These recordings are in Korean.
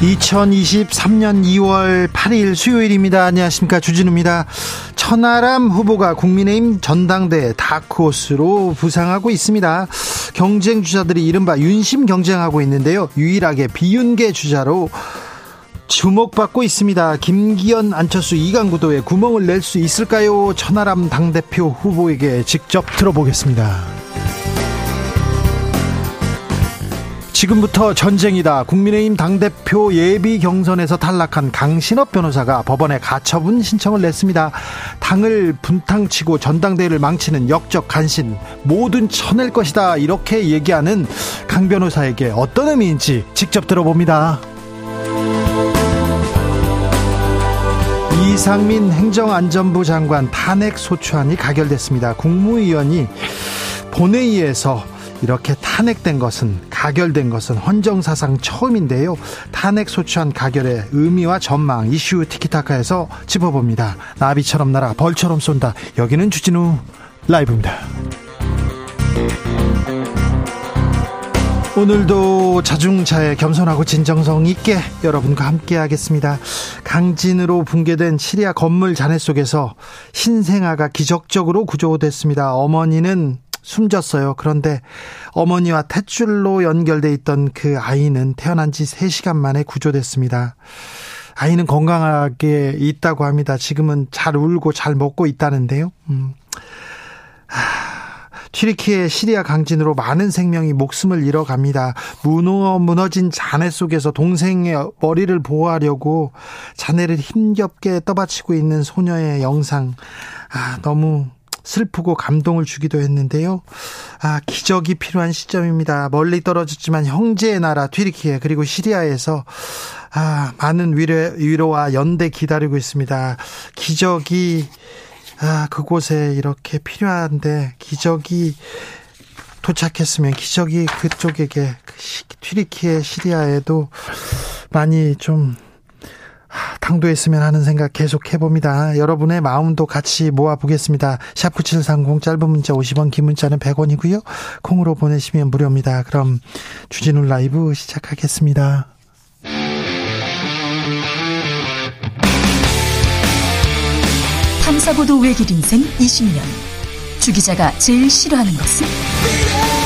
2023년 2월 8일 수요일입니다. 안녕하십니까. 주진우입니다. 천하람 후보가 국민의힘 전당대 다크호스로 부상하고 있습니다. 경쟁 주자들이 이른바 윤심 경쟁하고 있는데요. 유일하게 비윤계 주자로 주목받고 있습니다. 김기현, 안철수, 이강구도에 구멍을 낼 수 있을까요? 천하람 당대표 후보에게 직접 들어보겠습니다. 지금부터 전쟁이다. 국민의힘 당대표 예비 경선에서 탈락한 강신업 변호사가 법원에 가처분 신청을 냈습니다. 당을 분탕치고 전당대회를 망치는 역적 간신 모든 쳐낼 것이다. 이렇게 얘기하는 강 변호사에게 어떤 의미인지 직접 들어봅니다. 이상민 행정안전부 장관 탄핵 소추안이 가결됐습니다. 국무위원이 본회의에서 이렇게 탄핵된 것은 가결된 것은 헌정사상 처음인데요. 탄핵 소추안 가결의 의미와 전망 이슈 티키타카에서 짚어봅니다. 나비처럼 날아 벌처럼 쏜다. 여기는 주진우 라이브입니다. 오늘도 자중차에 겸손하고 진정성 있게 여러분과 함께 하겠습니다. 강진으로 붕괴된 시리아 건물 잔해 속에서 신생아가 기적적으로 구조됐습니다. 어머니는 숨졌어요. 그런데 어머니와 탯줄로 연결돼 있던 그 아이는 태어난 지 3시간 만에 구조됐습니다. 아이는 건강하게 있다고 합니다. 지금은 잘 울고 잘 먹고 있다는데요. 음. 튀르키의 시리아 강진으로 많은 생명이 목숨을 잃어갑니다. 무너 무너진 잔해 속에서 동생의 머리를 보호하려고 자네를 힘겹게 떠받치고 있는 소녀의 영상. 아, 너무 슬프고 감동을 주기도 했는데요. 아, 기적이 필요한 시점입니다. 멀리 떨어졌지만 형제의 나라 튀르키예 그리고 시리아에서 아, 많은 위로, 위로와 연대 기다리고 있습니다. 기적이 아, 그곳에 이렇게 필요한데 기적이 도착했으면 기적이 그쪽에게 튀르키예 시리아에도 많이 좀 당도했으면 하는 생각 계속 해봅니다. 여러분의 마음도 같이 모아보겠습니다. 샵9730 짧은 문자 50원 긴 문자는 100원이고요. 콩으로 보내시면 무료입니다. 그럼 주진우 라이브 시작하겠습니다. 탐사보도 외길 인생 20년 주 기자가 제일 싫어하는 것은?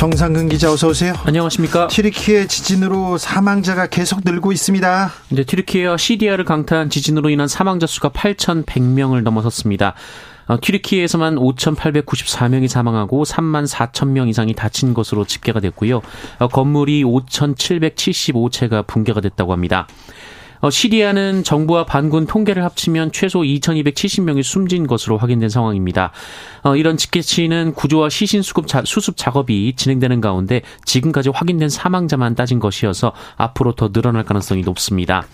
정상근 기자 어서 오세요. 안녕하십니까. 튀르키의 지진으로 사망자가 계속 늘고 있습니다. 네, 튀르키예와 시리아를 강타한 지진으로 인한 사망자 수가 8,100명을 넘어섰습니다. 어, 튀르키예에서만 5,894명이 사망하고 3만 4천 명 이상이 다친 것으로 집계가 됐고요. 어, 건물이 5,775채가 붕괴가 됐다고 합니다. 어, 시리아는 정부와 반군 통계를 합치면 최소 2,270명이 숨진 것으로 확인된 상황입니다. 어, 이런 직계치는 구조와 시신 수급 자, 수습 작업이 진행되는 가운데 지금까지 확인된 사망자만 따진 것이어서 앞으로 더 늘어날 가능성이 높습니다.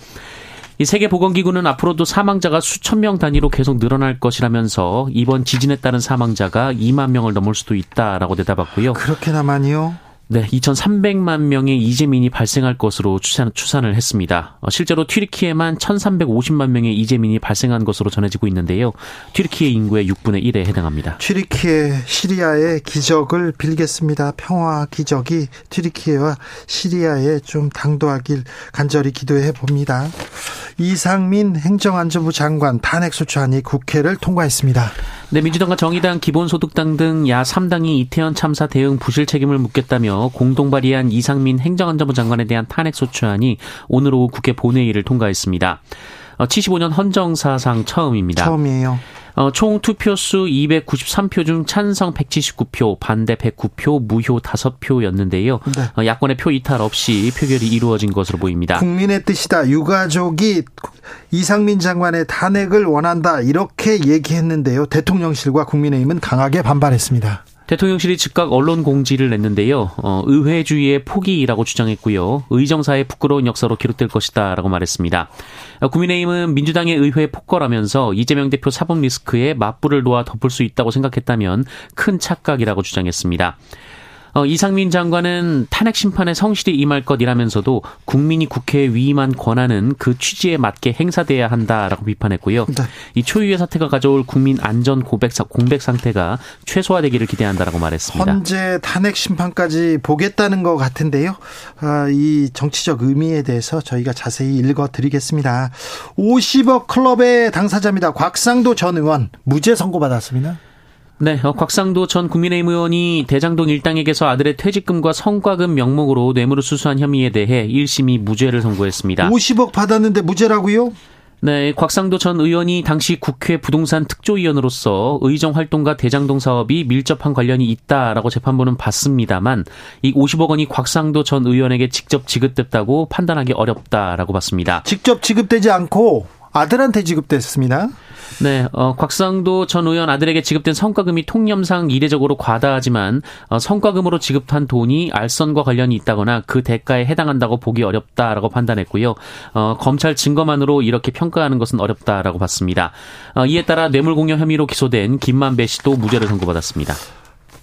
이 세계보건기구는 앞으로도 사망자가 수천 명 단위로 계속 늘어날 것이라면서 이번 지진에 따른 사망자가 2만 명을 넘을 수도 있다라고 대답했고요. 그렇게나 많이요? 네, 2,300만 명의 이재민이 발생할 것으로 추산, 추산을 했습니다. 어, 실제로 튀르키에만 1,350만 명의 이재민이 발생한 것으로 전해지고 있는데요. 튀르키예 인구의 6분의 1에 해당합니다. 튀르키예 시리아의 기적을 빌겠습니다. 평화 기적이 튀르키예와 시리아에 좀 당도하길 간절히 기도해 봅니다. 이상민 행정안전부 장관 탄핵 소추안이 국회를 통과했습니다. 네, 민주당과 정의당, 기본소득당 등 야 3당이 이태원 참사 대응 부실 책임을 묻겠다며 공동 발의한 이상민 행정안전부 장관에 대한 탄핵소추안이 오늘 오후 국회 본회의를 통과했습니다. 75년 어, 헌정사상 처음입니다. 처음이에요. 어, 총 투표수 293표 중 찬성 179표, 반대 109표, 무효 5표였는데요. 네. 어, 야권의 표 이탈 없이 표결이 이루어진 것으로 보입니다. 국민의 뜻이다. 유가족이 이상민 장관의 탄핵을 원한다. 이렇게 얘기했는데요. 대통령실과 국민의힘은 강하게 반발했습니다. 대통령실이 즉각 언론 공지를 냈는데요. 어, 의회주의의 포기라고 주장했고요. 의정사의 부끄러운 역사로 기록될 것이다라고 말했습니다. 어, 국민의힘은 민주당의 의회 폭거라면서 이재명 대표 사법 리스크에 맞불을 놓아 덮을 수 있다고 생각했다면 큰 착각이라고 주장했습니다. 어, 이상민 장관은 탄핵 심판에 성실히 임할 것이라면서도 국민이 국회에 위임한 권한은 그 취지에 맞게 행사돼야 한다라고 비판했고요. 네. 이 초유의 사태가 가져올 국민 안전 고백 공백 상태가 최소화되기를 기대한다라고 말했습니다. 현재 탄핵 심판까지 보겠다는 것 같은데요. 아, 이 정치적 의미에 대해서 저희가 자세히 읽어드리겠습니다. 50억 클럽의 당사자입니다. 곽상도 전 의원 무죄 선고 받았습니다. 네, 어, 곽상도 전 국민의힘 의원이 대장동 일당에게서 아들의 퇴직금과 성과금 명목으로 뇌물을 수수한 혐의에 대해 1심이 무죄를 선고했습니다. 50억 받았는데 무죄라고요? 네, 곽상도 전 의원이 당시 국회 부동산 특조위원으로서 의정 활동과 대장동 사업이 밀접한 관련이 있다라고 재판부는 봤습니다만 이 50억 원이 곽상도 전 의원에게 직접 지급됐다고 판단하기 어렵다라고 봤습니다. 직접 지급되지 않고 아들한테 지급됐습니다. 네, 어, 곽상도 전 의원 아들에게 지급된 성과금이 통념상 이례적으로 과다하지만 어, 성과금으로 지급한 돈이 알선과 관련이 있다거나 그 대가에 해당한다고 보기 어렵다라고 판단했고요. 어, 검찰 증거만으로 이렇게 평가하는 것은 어렵다라고 봤습니다. 어, 이에 따라 뇌물공여 혐의로 기소된 김만배 씨도 무죄를 선고받았습니다.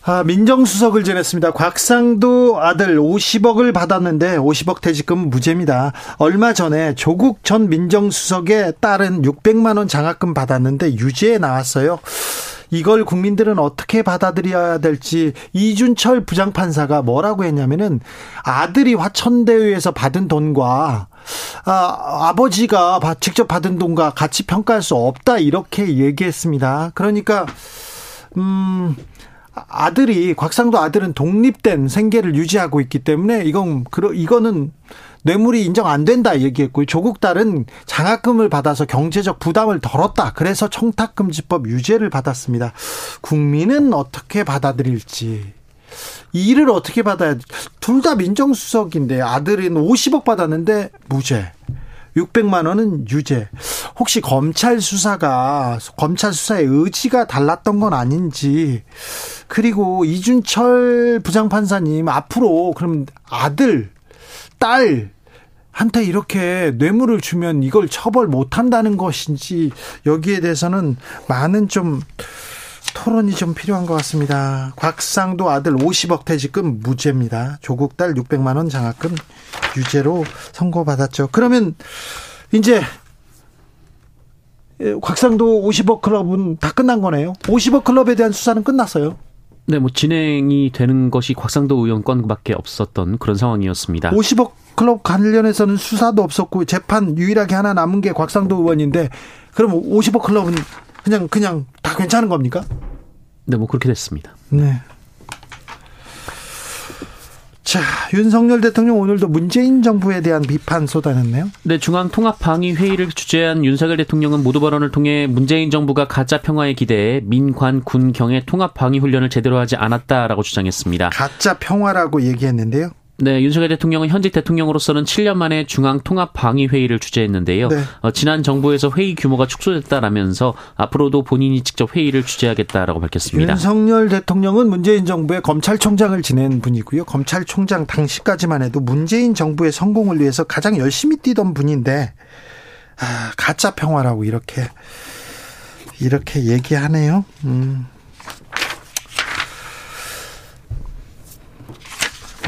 아, 민정수석을 지냈습니다. 곽상도 아들 50억을 받았는데 50억 퇴직금 무죄입니다. 얼마 전에 조국 전 민정수석의 딸은 600만 원 장학금 받았는데 유죄에 나왔어요. 이걸 국민들은 어떻게 받아들여야 될지 이준철 부장판사가 뭐라고 했냐면은 아들이 화천대유에서 받은 돈과 아, 아버지가 직접 받은 돈과 같이 평가할 수 없다 이렇게 얘기했습니다. 그러니까 음 아들이 곽상도 아들은 독립된 생계를 유지하고 있기 때문에 이건 이거는 뇌물이 인정 안 된다 얘기했고요. 조국 딸은 장학금을 받아서 경제적 부담을 덜었다. 그래서 청탁금지법 유죄를 받았습니다. 국민은 어떻게 받아들일지. 이 일을 어떻게 받아야 둘 다 민정수석인데 아들은 50억 받았는데 무죄. 600만 원은 유죄. 혹시 검찰 수사가 검찰 수사의 의지가 달랐던 건 아닌지 그리고 이준철 부장판사님 앞으로 그럼 아들, 딸 한테 이렇게 뇌물을 주면 이걸 처벌 못 한다는 것인지 여기에 대해서는 많은 좀 토론이 좀 필요한 것 같습니다. 곽상도 아들 50억 퇴직금 무죄입니다. 조국 딸 600만 원 장학금 유죄로 선고받았죠. 그러면 이제 곽상도 50억 클럽은 다 끝난 거네요. 50억 클럽에 대한 수사는 끝났어요. 네, 뭐 진행이 되는 것이 곽상도 의원 건밖에 없었던 그런 상황이었습니다. 50억 클럽 관련해서는 수사도 없었고 재판 유일하게 하나 남은 게 곽상도 의원인데 그럼 50억 클럽은 그냥 그냥 다 괜찮은 겁니까? 네, 뭐 그렇게 됐습니다. 네. 자, 윤석열 대통령 오늘도 문재인 정부에 대한 비판 쏟아냈네요. 네, 중앙통합방위 회의를 주재한 윤석열 대통령은 모두 발언을 통해 문재인 정부가 가짜 평화에 기대해 민관 군 경의 통합 방위 훈련을 제대로 하지 않았다라고 주장했습니다. 가짜 평화라고 얘기했는데요. 네, 윤석열 대통령은 현직 대통령으로서는 7년 만에 중앙 통합 방위 회의를 주재했는데요. 네. 어, 지난 정부에서 회의 규모가 축소됐다라면서 앞으로도 본인이 직접 회의를 주재하겠다라고 밝혔습니다. 윤석열 대통령은 문재인 정부의 검찰총장을 지낸 분이고요. 검찰총장 당시까지만 해도 문재인 정부의 성공을 위해서 가장 열심히 뛰던 분인데 아, 가짜 평화라고 이렇게 이렇게 얘기하네요. 음.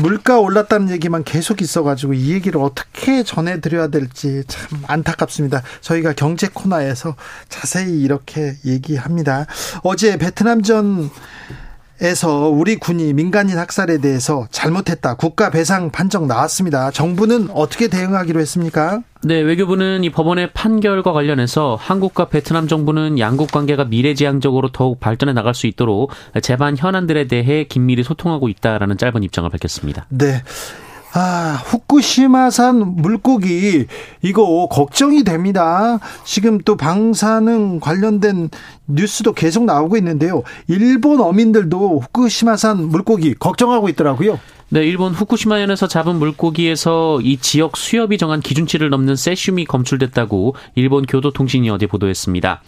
물가 올랐다는 얘기만 계속 있어가지고 이 얘기를 어떻게 전해드려야 될지 참 안타깝습니다. 저희가 경제 코너에서 자세히 이렇게 얘기합니다. 어제 베트남전 에서 우리 군이 민간인 학살에 대해서 잘못했다. 국가 배상 판정 나왔습니다. 정부는 어떻게 대응하기로 했습니까? 네, 외교부는 이 법원의 판결과 관련해서 한국과 베트남 정부는 양국 관계가 미래지향적으로 더욱 발전해 나갈 수 있도록 재반 현안들에 대해 긴밀히 소통하고 있다라는 짧은 입장을 밝혔습니다. 네. 아, 후쿠시마산 물고기 이거 걱정이 됩니다. 지금 또 방사능 관련된 뉴스도 계속 나오고 있는데요. 일본 어민들도 후쿠시마산 물고기 걱정하고 있더라고요. 네, 일본 후쿠시마현에서 잡은 물고기에서 이 지역 수협이 정한 기준치를 넘는 세슘이 검출됐다고 일본 교도통신이 어제 보도했습니다.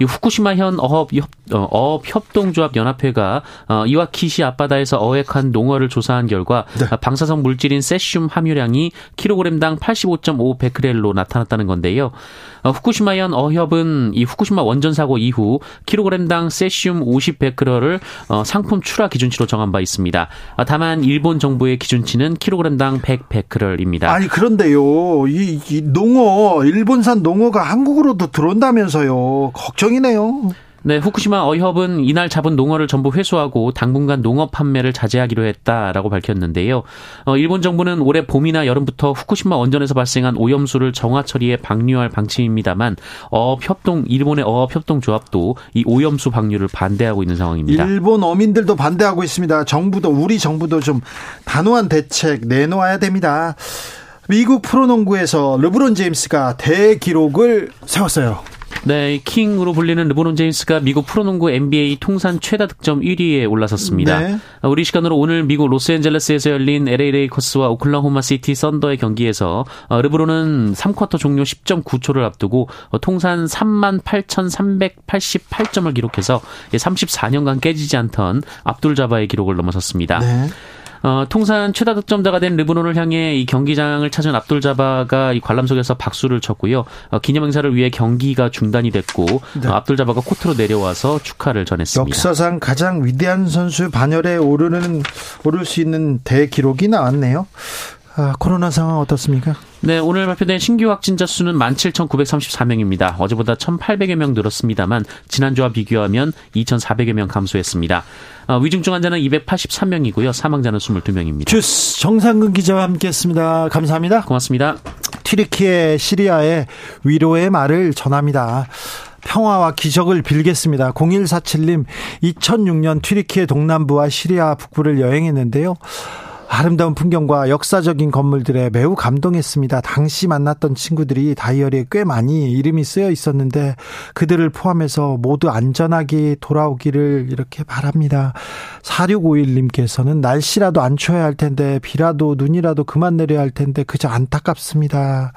이 후쿠시마현 어업, 협, 어, 협동조합 연합회가 어, 이와키시 앞바다에서 어획한 농어를 조사한 결과 네. 방사성 물질인 세슘 함유량이 킬로그램당 85.5 베크렐로 나타났다는 건데요. 어, 후쿠시마현 어협은 이 후쿠시마 원전 사고 이후 킬로그램당 세슘 50 베크렐을 어, 상품 출하 기준치로 정한 바 있습니다. 어, 다만 일본 정 부의 기준치는 킬로그램당 100 베크렐입니다. 아니 그런데요, 이, 이 농어 일본산 농어가 한국으로도 들어온다면서요. 걱정이네요. 네, 후쿠시마 어협은 이날 잡은 농어를 전부 회수하고 당분간 농어 판매를 자제하기로 했다라고 밝혔는데요. 어, 일본 정부는 올해 봄이나 여름부터 후쿠시마 원전에서 발생한 오염수를 정화 처리에 방류할 방침입니다만 어업 협동 일본의 어업 협동 조합도 이 오염수 방류를 반대하고 있는 상황입니다. 일본 어민들도 반대하고 있습니다. 정부도 우리 정부도 좀 단호한 대책 내놓아야 됩니다. 미국 프로농구에서 르브론 제임스가 대기록을 세웠어요. 네, 킹으로 불리는 르브론 제임스가 미국 프로농구 NBA 통산 최다 득점 1위에 올라섰습니다. 네. 우리 시간으로 오늘 미국 로스앤젤레스에서 열린 LA 레이커스와 오클라호마 시티 썬더의 경기에서 어, 르브론은 3쿼터 종료 10.9초를 앞두고 어, 통산 38,388점을 기록해서 34년간 깨지지 않던 압둘 자바의 기록을 넘어섰습니다. 네. 어, 통산 최다 득점자가 된 르브론을 향해 이 경기장을 찾은 압둘 자바가 이 관람석에서 박수를 쳤고요. 어, 기념 행사를 위해 경기가 중단이 됐고 네. 어, 압둘 자바가 코트로 내려와서 축하를 전했습니다. 역사상 가장 위대한 선수 반열에 오르는 오를 수 있는 대기록이 나왔네요. 아, 코로나 상황 어떻습니까? 네, 오늘 발표된 신규 확진자 수는 17,934명입니다. 어제보다 1,800여 명 늘었습니다만 지난주와 비교하면 2,400여 명 감소했습니다. 어, 위중증 환자는 283명이고요. 사망자는 22명입니다. 주스 정상근 기자와 함께했습니다. 감사합니다. 고맙습니다. 튀르키예 시리아의 위로의 말을 전합니다. 평화와 기적을 빌겠습니다. 0147님, 2006년 튀르키예 동남부와 시리아 북부를 여행했는데요. 아름다운 풍경과 역사적인 건물들에 매우 감동했습니다. 당시 만났던 친구들이 다이어리에 꽤 많이 이름이 쓰여 있었는데 그들을 포함해서 모두 안전하게 돌아오기를 이렇게 바랍니다. 4651님께서는 날씨라도 안 추워야 할 텐데 비라도 눈이라도 그만 내려야 할 텐데 그저 안타깝습니다.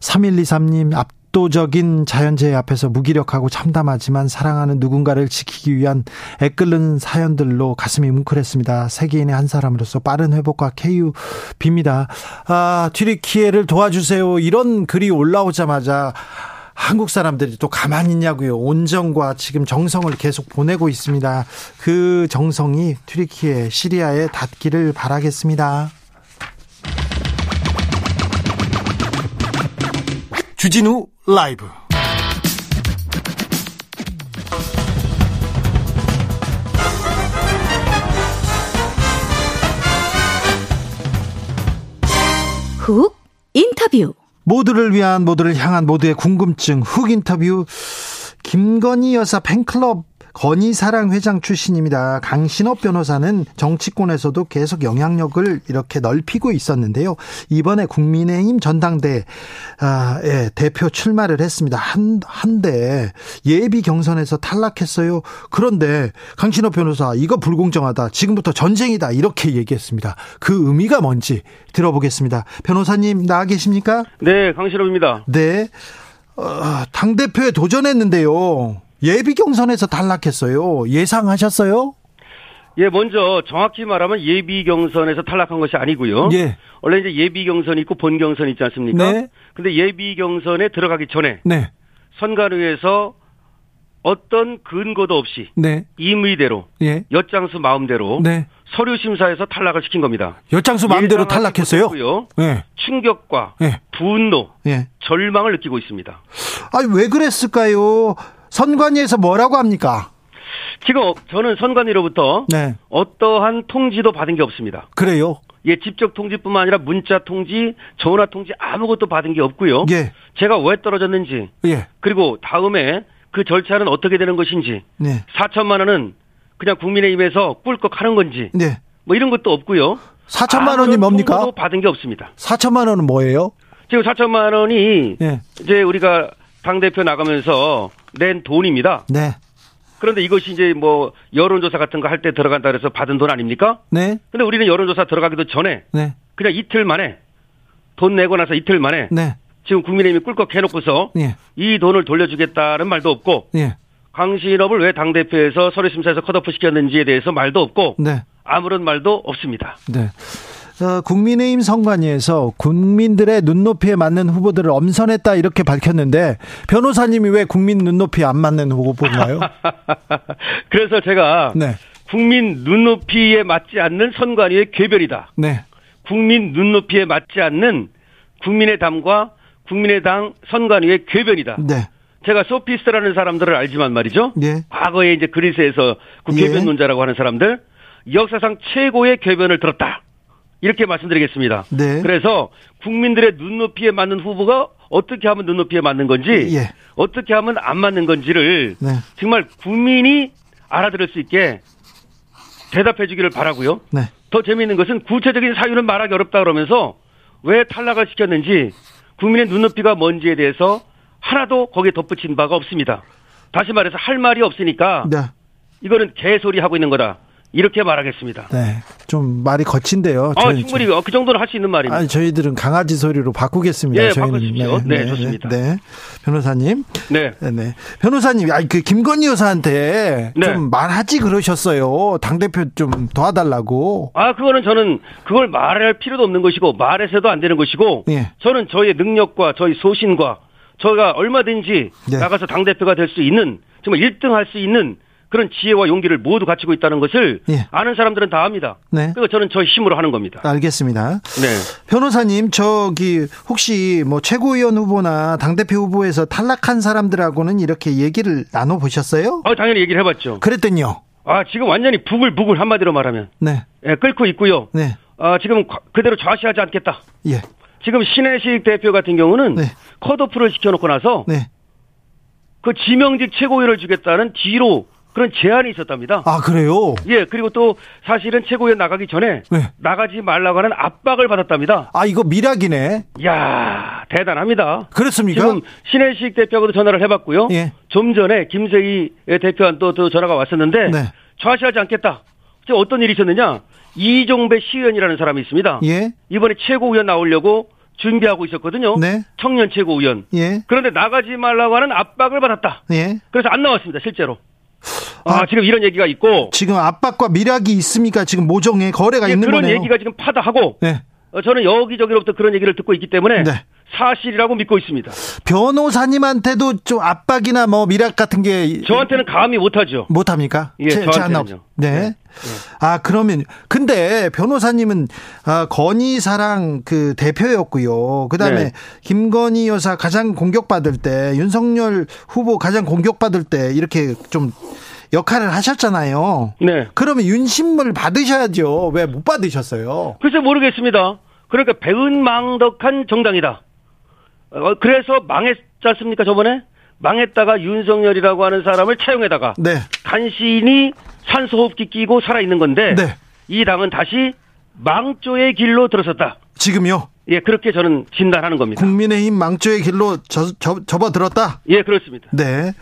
3123님 앞 압도적인 자연재해 앞에서 무기력하고 참담하지만 사랑하는 누군가를 지키기 위한 애끓는 사연들로 가슴이 뭉클했습니다. 세계인의 한 사람으로서 빠른 회복과 쾌유 빕니다. 아, 튀르키예를 도와주세요. 이런 글이 올라오자마자 한국 사람들이 또 가만히 있냐고요. 온정과 지금 정성을 계속 보내고 있습니다. 그 정성이 튀르키예, 시리아에 닿기를 바라겠습니다. 주진우 라이브. 훅 인터뷰. 모두를 위한 모두를 향한 모두의 궁금증. 훅 인터뷰. 김건희 여사 팬클럽 건희사랑 회장 출신입니다. 강신업 변호사는 정치권에서도 계속 영향력을 이렇게 넓히고 있었는데요. 이번에 국민의힘 전당대 아, 예, 대표 출마를 했습니다. 한 한데 예비 경선에서 탈락했어요. 그런데 강신업 변호사 이거 불공정하다. 지금부터 전쟁이다. 이렇게 얘기했습니다. 그 의미가 뭔지 들어보겠습니다. 변호사님 나와 계십니까? 네, 강신업입니다. 네. 어, 당 대표에 도전했는데요. 예비 경선에서 탈락했어요. 예상하셨어요? 예, 먼저 정확히 말하면 예비 경선에서 탈락한 것이 아니고요. 예. 원래 이제 예비 경선이 있고 본 경선이 있지 않습니까? 네. 근데 예비 경선에 들어가기 전에 네. 선관위에서 어떤 근거도 없이 네. 임의대로 예. 엿장수 마음대로 네. 서류 심사에서 탈락을 시킨 겁니다. 엿장수 마음대로 탈락했어요? 네. 충격과 네. 분노, 네. 절망을 느끼고 있습니다. 아니 왜 그랬을까요? 선관위에서 뭐라고 합니까? 지금 저는 선관위로부터 네. 어떠한 통지도 받은 게 없습니다. 그래요? 예, 직접 통지뿐만 아니라 문자 통지, 전화 통지 아무것도 받은 게 없고요. 예. 제가 왜 떨어졌는지, 예. 그리고 다음에 그 절차는 어떻게 되는 것인지, 네. 4천만 원은 그냥 국민의힘에서 꿀꺽 하는 건지, 네. 뭐 이런 것도 없고요. 4천만 원이 뭡니까? 받은 게 없습니다. 4천만 원은 뭐예요? 지금 4천만 원이 네. 이제 우리가 당 대표 나가면서 낸 돈입니다. 네. 그런데 이것이 이제 뭐 여론조사 같은 거 할 때 들어간다 그래서 받은 돈 아닙니까? 네. 근데 우리는 여론조사 들어가기도 전에 네. 그냥 이틀 만에 돈 내고 나서 이틀 만에 네. 지금 국민의힘이 꿀꺽 해놓고서 네. 이 돈을 돌려주겠다는 말도 없고 네. 강신업을 왜 당대표에서 서류심사에서 컷오프 시켰는지에 대해서 말도 없고 네. 아무런 말도 없습니다. 네. 어, 국민의힘 선관위에서 국민들의 눈높이에 맞는 후보들을 엄선했다 이렇게 밝혔는데 변호사님이 왜 국민 눈높이에 안 맞는 후보인가요? 그래서 제가 네. 국민 눈높이에 맞지 않는 선관위의 괴별이다. 네. 국민 눈높이에 맞지 않는 국민의당과 국민의당 선관위의 괴변이다. 네. 제가 소피스트라는 사람들을 알지만 말이죠. 네. 과거에 이제 그리스에서 그 괴변론자라고 하는 사람들 역사상 최고의 괴변을 들었다. 이렇게 말씀드리겠습니다. 네. 그래서 국민들의 눈높이에 맞는 후보가 어떻게 하면 눈높이에 맞는 건지 예. 어떻게 하면 안 맞는 건지를 네. 정말 국민이 알아들을 수 있게 대답해 주기를 바라고요. 네. 더 재미있는 것은 구체적인 사유는 말하기 어렵다 그러면서 왜 탈락을 시켰는지 국민의 눈높이가 뭔지에 대해서 하나도 거기에 덧붙인 바가 없습니다. 다시 말해서 할 말이 없으니까 네. 이거는 개소리 하고 있는 거다. 이렇게 말하겠습니다. 네. 좀 말이 거친데요. 아, 충분히 그 정도는 할 수 있는 말입니다. 아니, 저희들은 강아지 소리로 바꾸겠습니다. 예, 저희는. 바꾸십시오. 네, 네, 네 좋습니다. 네. 변호사님. 네. 네. 네. 변호사님, 아니, 그 김건희 여사한테 네. 좀 말하지 그러셨어요. 당대표 좀 도와달라고. 아, 그거는 저는 그걸 말할 필요도 없는 것이고, 말해서도 안 되는 것이고, 예. 저는 저의 능력과 저희 소신과 저희가 얼마든지 네. 나가서 당대표가 될 수 있는, 정말 1등 할 수 있는 그런 지혜와 용기를 모두 갖추고 있다는 것을 예. 아는 사람들은 다 압니다. 네. 그리고 저는 저 힘으로 하는 겁니다. 알겠습니다. 네. 변호사님, 저기 혹시 뭐 최고위원 후보나 당대표 후보에서 탈락한 사람들하고는 이렇게 얘기를 나눠 보셨어요? 아, 당연히 얘기를 해 봤죠. 그랬더니요. 아, 지금 완전히 부글부글 한마디로 말하면. 네. 예, 끓고 있고요. 네. 아, 지금 그대로 좌시하지 않겠다. 예. 지금 신혜식 대표 같은 경우는 네. 컷오프를 시켜놓고 나서 네. 그 지명직 최고위를 주겠다는 뒤로 그런 제한이 있었답니다. 아 그래요? 예 그리고 또 사실은 최고위원 나가기 전에 네. 나가지 말라고 하는 압박을 받았답니다. 아 이거 미락이네. 야 대단합니다. 그렇습니까? 지금 신혜식 대표하고도 전화를 해봤고요. 예. 좀 전에 김세희 대표한 또, 또 전화가 왔었는데 네. 좌시하지 않겠다. 지금 어떤 일이 있었느냐? 이종배 시의원이라는 사람이 있습니다. 예. 이번에 최고위원 나오려고 준비하고 있었거든요. 네. 청년 최고위원. 예. 그런데 나가지 말라고 하는 압박을 받았다. 예. 그래서 안 나왔습니다, 실제로. 아, 아, 지금 이런 얘기가 있고 지금 압박과 미락이 있습니까? 지금 모종의 거래가 예, 있는 그런 거네요. 얘기가 지금 파다하고 네. 어, 저는 여기저기로부터 그런 얘기를 듣고 있기 때문에 네. 사실이라고 믿고 있습니다. 변호사님한테도 좀 압박이나 뭐 미락 같은 게 저한테는 감히 못하죠. 못합니까? 예, 제, 저한테는요. 네. 네. 아 그러면 근데 변호사님은 아, 건희사랑 그 대표였고요. 그다음에 네. 김건희 여사 가장 공격받을 때 윤석열 후보 가장 공격받을 때 이렇게 좀 역할을 하셨잖아요. 네. 그러면 윤심을 받으셔야죠. 왜 못 받으셨어요? 글쎄 모르겠습니다. 그러니까 배은망덕한 정당이다. 어, 그래서 망했지 않습니까 저번에? 망했다가 윤석열이라고 하는 사람을 차용해다가 네. 간신히 산소호흡기 끼고 살아있는 건데 네. 이 당은 다시 망조의 길로 들어섰다. 지금요? 예, 그렇게 저는 진단하는 겁니다. 국민의힘 망조의 길로 저, 저, 접어들었다? 예, 그렇습니다. 네.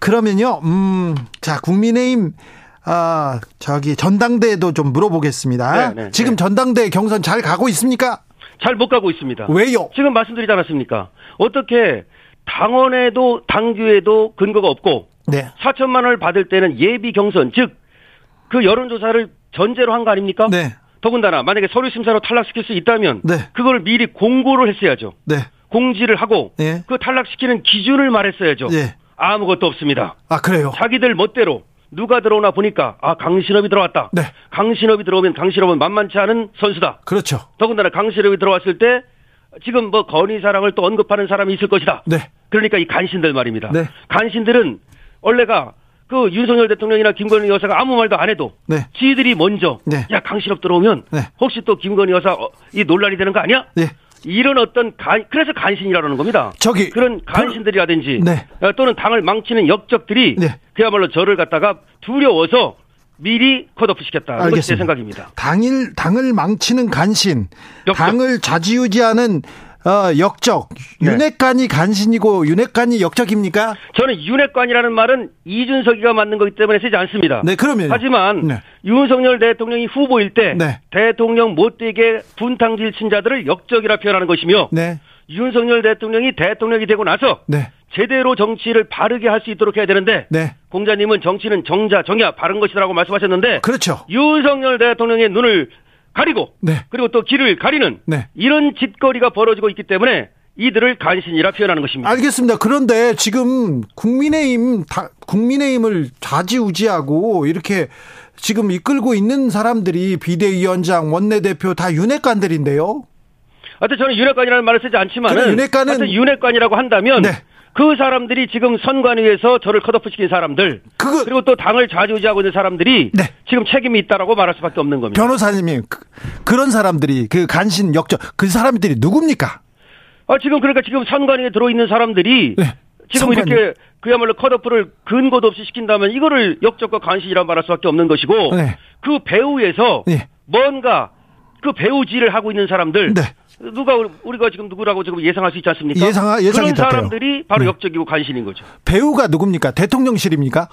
그러면요, 음, 자, 국민의힘, 아, 저기, 전당대회도 좀 물어보겠습니다. 네, 네, 지금 네. 전당대회 경선 잘 가고 있습니까? 잘 못 가고 있습니다. 왜요? 지금 말씀드리지 않았습니까? 어떻게 당원에도 당규에도 근거가 없고 네. 4천만 원을 받을 때는 예비 경선 즉 그 여론조사를 전제로 한 거 아닙니까? 네. 더군다나 만약에 서류 심사로 탈락시킬 수 있다면 네. 그걸 미리 공고를 했어야죠. 네. 공지를 하고 네. 그 탈락시키는 기준을 말했어야죠. 네. 아무것도 없습니다. 아 그래요? 자기들 멋대로 누가 들어오나 보니까 아 강신업이 들어왔다. 네. 강신업이 들어오면 강신업은 만만치 않은 선수다. 그렇죠. 더군다나 강신업이 들어왔을 때 지금 뭐 건희 사랑을 또 언급하는 사람이 있을 것이다. 네. 그러니까 이 간신들 말입니다. 네. 간신들은 원래가 그그 윤석열 대통령이나 김건희 여사가 아무 말도 안 해도 네. 지들이 먼저 네. 야 강신업 들어오면 네. 혹시 또 김건희 여사 어, 이 논란이 되는 거 아니야? 네. 이런 어떤 간 그래서 간신이라는 겁니다. 저기 그런 간신들이라든지 네. 어, 또는 당을 망치는 역적들이 네. 그야말로 저를 갖다가 두려워서 미리 컷오프 시켰다. 이것이 제 생각입니다. 당일 당을 망치는 간신, 역적. 당을 좌지우지하는 어, 역적. 네. 윤핵관이 간신이고 윤핵관이 역적입니까? 저는 윤핵관이라는 말은 이준석이가 맞는 거기 때문에 쓰지 않습니다. 네, 그러면 하지만 네. 윤석열 대통령이 후보일 때 네. 대통령 못되게 분탕질 친 자들을 역적이라 표현하는 것이며 네. 윤석열 대통령이 대통령이 되고 나서 네. 제대로 정치를 바르게 할 수 있도록 해야 되는데 네. 공자님은 정치는 정자 정야 바른 것이라고 말씀하셨는데 그렇죠. 윤석열 대통령의 눈을 가리고 네. 그리고 또 길을 가리는 네. 이런 짓거리가 벌어지고 있기 때문에 이들을 간신이라 표현하는 것입니다. 알겠습니다. 그런데 지금 국민의힘 다, 국민의힘을 좌지우지하고 이렇게 지금 이끌고 있는 사람들이 비대위원장, 원내대표 다 윤핵관들인데요. 하여튼 저는 윤핵관이라는 말을 쓰지 않지만 윤핵관은 윤핵관이라고 한다면 네. 그 사람들이 지금 선관위에서 저를 컷오프 시킨 사람들 그거... 그리고 또 당을 좌지우지하고 있는 사람들이 네. 지금 책임이 있다라고 말할 수밖에 없는 겁니다. 변호사님이 그, 런 사람들이 그 간신 역적 그 사람들이 누굽니까? 아 지금 그러니까 지금 선관위에 들어 있는 사람들이 네. 지금 선관위. 이렇게 그야말로 컷오프를 근거도 없이 시킨다면 이거를 역적과 간신이라 말할 수밖에 없는 것이고 네. 그 배후에서 네. 뭔가 그 배우지를 하고 있는 사람들 네. 누가 우리가 지금 누구라고 지금 예상할 수 있지 않습니까? 예상 예상이 그런 사람들이 바로 네. 역적이고 간신인 거죠. 배우가 누굽니까? 대통령실입니까?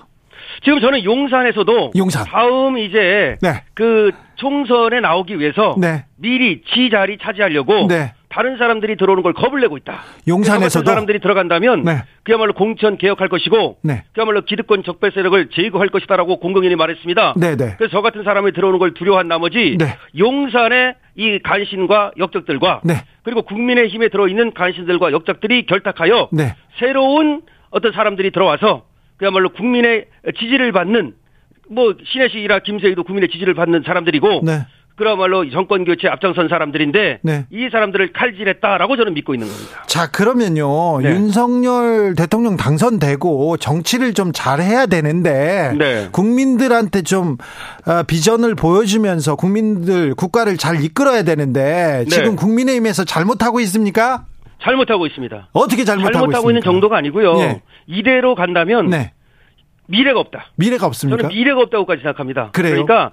지금 저는 용산에서도 용산. 다음 이제 네. 그 총선에 나오기 위해서 네. 미리 지 자리 차지하려고 네. 다른 사람들이 들어오는 걸 겁을 내고 있다. 용산에서도 사람들이 들어간다면 네. 그야말로 공천 개혁할 것이고 네. 그야말로 기득권 적폐 세력을 제거할 것이다라고 공공연히 말했습니다. 네, 네. 그래서 저 같은 사람이 들어오는 걸 두려워한 나머지 네. 용산의 이 간신과 역적들과 네. 그리고 국민의힘에 들어있는 간신들과 역적들이 결탁하여 네. 새로운 어떤 사람들이 들어와서 그야말로 국민의 지지를 받는 뭐 신혜식이나 김세희도 국민의 지지를 받는 사람들이고 네. 그야말로 정권 교체 앞장선 사람들인데 네. 이 사람들을 칼질했다라고 저는 믿고 있는 겁니다. 자 그러면요 네. 윤석열 대통령 당선되고 정치를 좀 잘해야 되는데 네. 국민들한테 좀 어, 비전을 보여주면서 국민들 국가를 잘 이끌어야 되는데 네. 지금 국민의힘에서 잘못하고 있습니까? 잘못하고 있습니다. 어떻게 잘못하고, 잘못하고 있는 정도가 아니고요. 네. 이대로 간다면 네. 미래가 없다. 미래가 없습니까? 저는 미래가 없다고까지 생각합니다. 그래요? 그러니까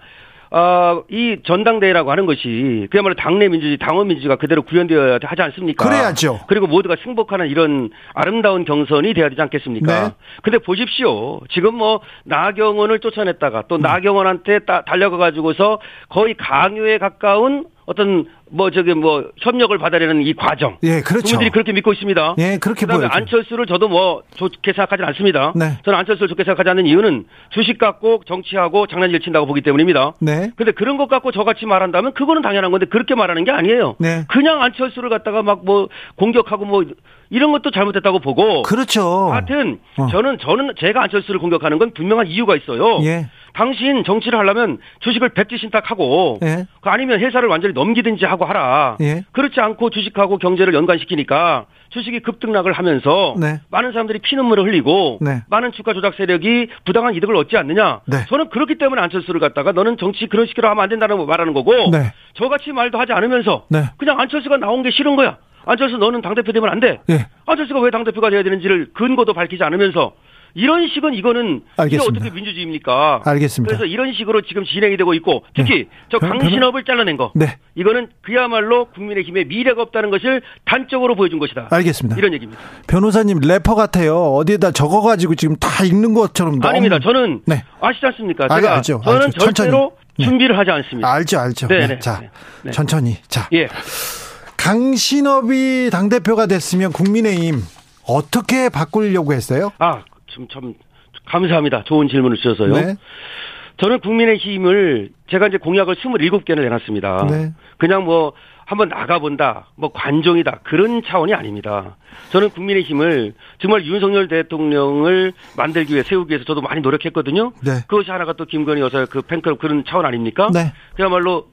어, 이 전당대회라고 하는 것이 그야말로 당내 민주주의, 당원 민주주의가 그대로 구현되어야 하지 않습니까? 그래야죠. 그리고 모두가 승복하는 이런 아름다운 경선이 돼야 되지 않겠습니까? 네. 근데 보십시오. 지금 뭐 나경원을 쫓아냈다가 또 음. 나경원한테 따, 달려가 가지고서 거의 강요에 가까운 어떤 뭐 저기 뭐 협력을 받아내는 이 과정. 예, 그렇죠. 국민들이 그렇게 믿고 있습니다. 예, 그렇게 보여죠. 안철수를 저도 뭐 좋게 생각하지는 않습니다. 네. 저는 안철수를 좋게 생각하지 않는 이유는 주식 갖고 정치하고 장난질 친다고 보기 때문입니다. 네. 근데 그런 것 갖고 저같이 말한다면 그거는 당연한 건데 그렇게 말하는 게 아니에요. 네. 그냥 안철수를 갖다가 막 뭐 공격하고 뭐 이런 것도 잘못했다고 보고. 그렇죠. 하여튼 어. 저는 저는 제가 안철수를 공격하는 건 분명한 이유가 있어요. 예. 당신 정치를 하려면 주식을 백지신탁하고 예. 그 아니면 회사를 완전히 넘기든지 하고 하라. 예. 그렇지 않고 주식하고 경제를 연관시키니까 주식이 급등락을 하면서 네. 많은 사람들이 피눈물을 흘리고 네. 많은 주가 조작 세력이 부당한 이득을 얻지 않느냐. 네. 저는 그렇기 때문에 안철수를 갖다가 너는 정치 그런 식으로 하면 안 된다는 말하는 거고 네. 저같이 말도 하지 않으면서 네. 그냥 안철수가 나온 게 싫은 거야. 안철수 너는 당대표 되면 안 돼. 예. 안철수가 왜 당대표가 돼야 되는지를 근거도 밝히지 않으면서 이런 식은 이거는 알겠습니다. 이게 어떻게 민주주의입니까? 알겠습니다. 그래서 이런 식으로 지금 진행이 되고 있고 특히 네. 저 강신업을 잘라낸 거. 네. 이거는 그야말로 국민의힘에 미래가 없다는 것을 단적으로 보여준 것이다. 알겠습니다. 이런 얘기입니다. 변호사님 래퍼 같아요. 어디에다 적어가지고 지금 다 읽는 것처럼. 아닙니다. 저는 네. 아시지 않습니까? 제가 알 죠. 저는 알죠. 절대로 천천히. 준비를 하지 않습니다. 알죠, 알죠. 네, 네. 자, 네. 천천히. 자. 예. 강신업이 당대표가 됐으면 국민의힘 어떻게 바꾸려고 했어요? 아, 참, 참, 감사합니다. 좋은 질문을 주셔서요. 네. 저는 국민의힘을 제가 이제 공약을 27개를 내놨습니다. 네. 그냥 뭐 한번 나가본다, 뭐 관종이다 그런 차원이 아닙니다. 저는 국민의힘을 정말 윤석열 대통령을 만들기 위해 세우기 위해서 저도 많이 노력했거든요. 네. 그것이 하나가 또 김건희 여사 그 팬클럽 그런 차원 아닙니까? 네. 그야말로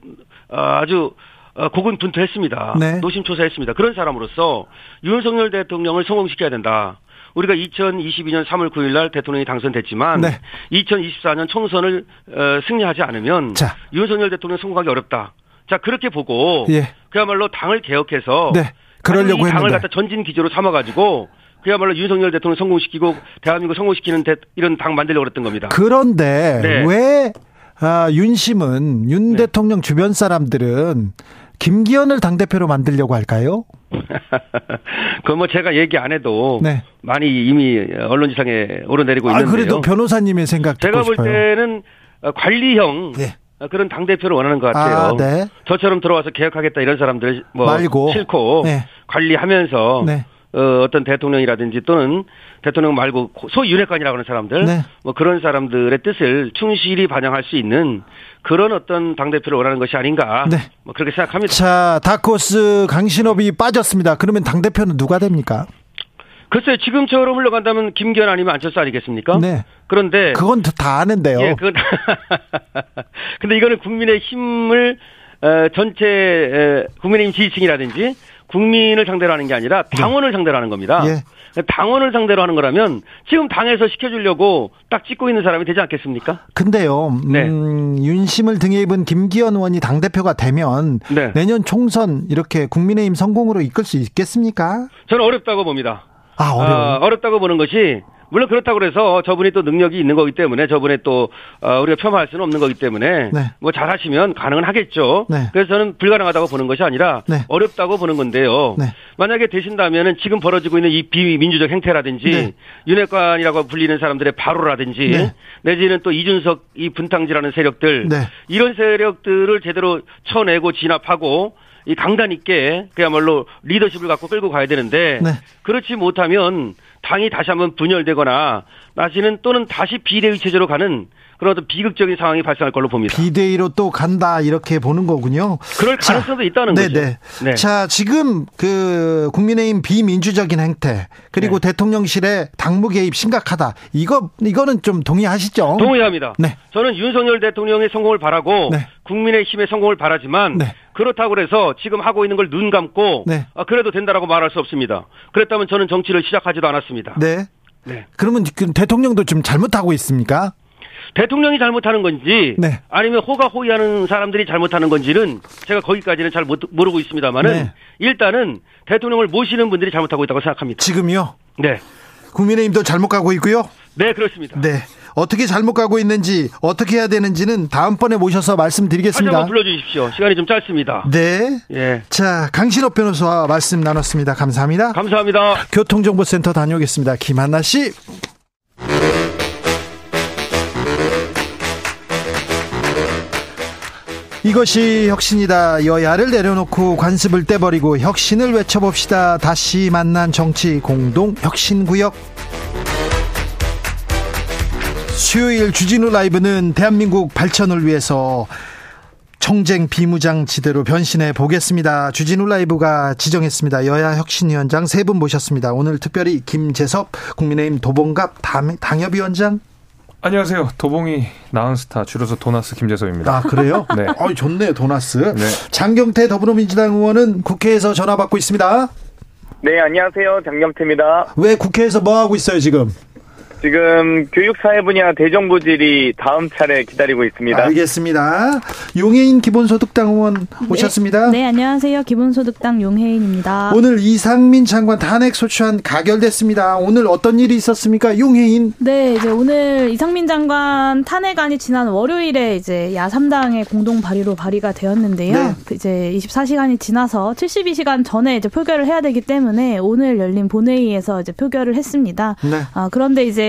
아주 어, 고군분투했습니다. 네. 노심초사했습니다. 그런 사람으로서 윤석열 대통령을 성공시켜야 된다. 우리가 2022년 3월 9일 날 대통령이 당선됐지만 네. 2024년 총선을 어, 승리하지 않으면 자. 윤석열 대통령 성공하기 어렵다. 자 그렇게 보고 예. 그야말로 당을 개혁해서 네. 그러려고 당을 했는데. 갖다 전진 기조로 삼아가지고 그야말로 윤석열 대통령 성공시키고 대한민국 성공시키는 대, 이런 당 만들려고 그랬던 겁니다. 그런데 네. 왜 아, 윤심은 윤 네. 대통령 주변 사람들은 김기현을 당대표로 만들려고 할까요? 그뭐 제가 얘기 안 해도 네. 많이 이미 언론지상에 오르내리고 있는데요. 아, 그래도 변호사님의 생각 제가 볼 싶어요. 때는 관리형 네. 그런 당 대표를 원하는 것 같아요. 아, 네. 저처럼 들어와서 개혁하겠다 이런 사람들 뭐 말고. 싫고 네. 관리하면서 네. 어, 어떤 대통령이라든지 또는 대통령 말고 소윤회관이라고 하는 사람들 네. 뭐 그런 사람들의 뜻을 충실히 반영할 수 있는 그런 어떤 당 대표를 원하는 것이 아닌가 네. 뭐 그렇게 생각합니다. 자 다코스 강신업이 빠졌습니다. 그러면 당 대표는 누가 됩니까? 글쎄 지금처럼 흘러간다면 김기현 아니면 안철수 아니겠습니까? 네. 그런데 그건 다 아는데요. 예, 그건 근데 이거는 국민의 힘을 어, 전체 국민의힘 지지층이라든지 국민을 상대로 하는 게 아니라 네. 당원을 네. 상대로 하는 겁니다. 예. 당원을 상대로 하는 거라면 지금 당에서 시켜주려고 딱 찍고 있는 사람이 되지 않겠습니까? 근데요, 음, 네. 윤심을 등에 입은 김기현 의원이 당 대표가 되면 네. 내년 총선 이렇게 국민의힘 성공으로 이끌 수 있겠습니까? 저는 어렵다고 봅니다. 아, 어려워. 아, 어렵다고 보는 것이 물론 그렇다고 그래서 저분이 또 능력이 있는 거기 때문에 저분의 또 어, 우리가 폄하할 수는 없는 거기 때문에 네. 뭐 잘하시면 가능은 하겠죠. 네. 그래서 저는 불가능하다고 보는 것이 아니라 네. 어렵다고 보는 건데요. 네. 만약에 되신다면은 지금 벌어지고 있는 이 비민주적 행태라든지 네. 윤핵관이라고 불리는 사람들의 바로라든지 네. 내지는 또 이준석 이 분탕지라는 세력들 이런 세력들을 제대로 쳐내고 진압하고 이 강단 있게 그야말로 리더십을 갖고 끌고 가야 되는데 그렇지 못하면 당이 다시 한번 분열되거나 마시는 또는 다시 비대위 체제로 가는 그런 어떤 비극적인 상황이 발생할 걸로 봅니다. 비대위로 또 간다 이렇게 보는 거군요. 그럴 가능성도 자, 있다는 네네. 거죠. 네. 자 지금 그 국민의힘 비민주적인 행태 그리고 네. 대통령실의 당무 개입 심각하다. 이거 이거는 좀 동의하시죠? 동의합니다. 네. 저는 윤석열 대통령의 성공을 바라고 네. 국민의힘의 성공을 바라지만 네. 그렇다고 해서 지금 하고 있는 걸 눈 감고 네. 아, 그래도 된다라고 말할 수 없습니다. 그랬다면 저는 정치를 시작하지도 않았습니다. 네. 네. 그러면 대통령도 좀 잘못하고 있습니까? 대통령이 잘못하는 건지 네. 아니면 호가호위하는 사람들이 잘못하는 건지는 제가 거기까지는 잘 모르고 있습니다만은 네. 일단은 대통령을 모시는 분들이 잘못하고 있다고 생각합니다. 지금요? 네. 국민의힘도 잘못 가고 있고요. 네, 그렇습니다. 네. 어떻게 잘못 가고 있는지 어떻게 해야 되는지는 다음번에 모셔서 말씀드리겠습니다. 한번 불러주십시오. 시간이 좀 짧습니다. 네. 예. 자, 강신업 변호사와 말씀 나눴습니다. 감사합니다. 감사합니다. 교통정보센터 다녀오겠습니다. 김한나 씨. 이것이 혁신이다. 여야를 내려놓고 관습을 떼버리고 혁신을 외쳐봅시다. 다시 만난 정치 공동 혁신구역. 수요일 주진우 라이브는 대한민국 발전을 위해서 청쟁 비무장 지대로 변신해 보겠습니다. 주진우 라이브가 지정했습니다. 여야 혁신위원장 세 분 모셨습니다. 오늘 특별히 김재섭 국민의힘 도봉갑 당협위원장 안녕하세요. 도봉이 나은 스타 줄여서 도나스 김재섭입니다. 아 그래요? 네. 어 좋네 도나스. 네. 장경태 더불어민주당 의원은 국회에서 전화 받고 있습니다. 네 안녕하세요 장경태입니다. 왜 국회에서 뭐 하고 있어요 지금? 지금 교육사회 분야 대정부질이 다음 차례 기다리고 있습니다. 알겠습니다. 용해인 기본소득당 의원 오셨습니다. 네, 네, 안녕하세요. 기본소득당 용해인입니다. 오늘 이상민 장관 탄핵 소추안 가결됐습니다. 오늘 어떤 일이 있었습니까? 용해인. 네, 이제 오늘 이상민 장관 탄핵안이 지난 월요일에 이제 야3당의 공동 발의로 발의가 되었는데요. 네. 그 이제 24시간이 지나서 72시간 전에 이제 표결을 해야 되기 때문에 오늘 열린 본회의에서 이제 표결을 했습니다. 네. 아, 그런데 이제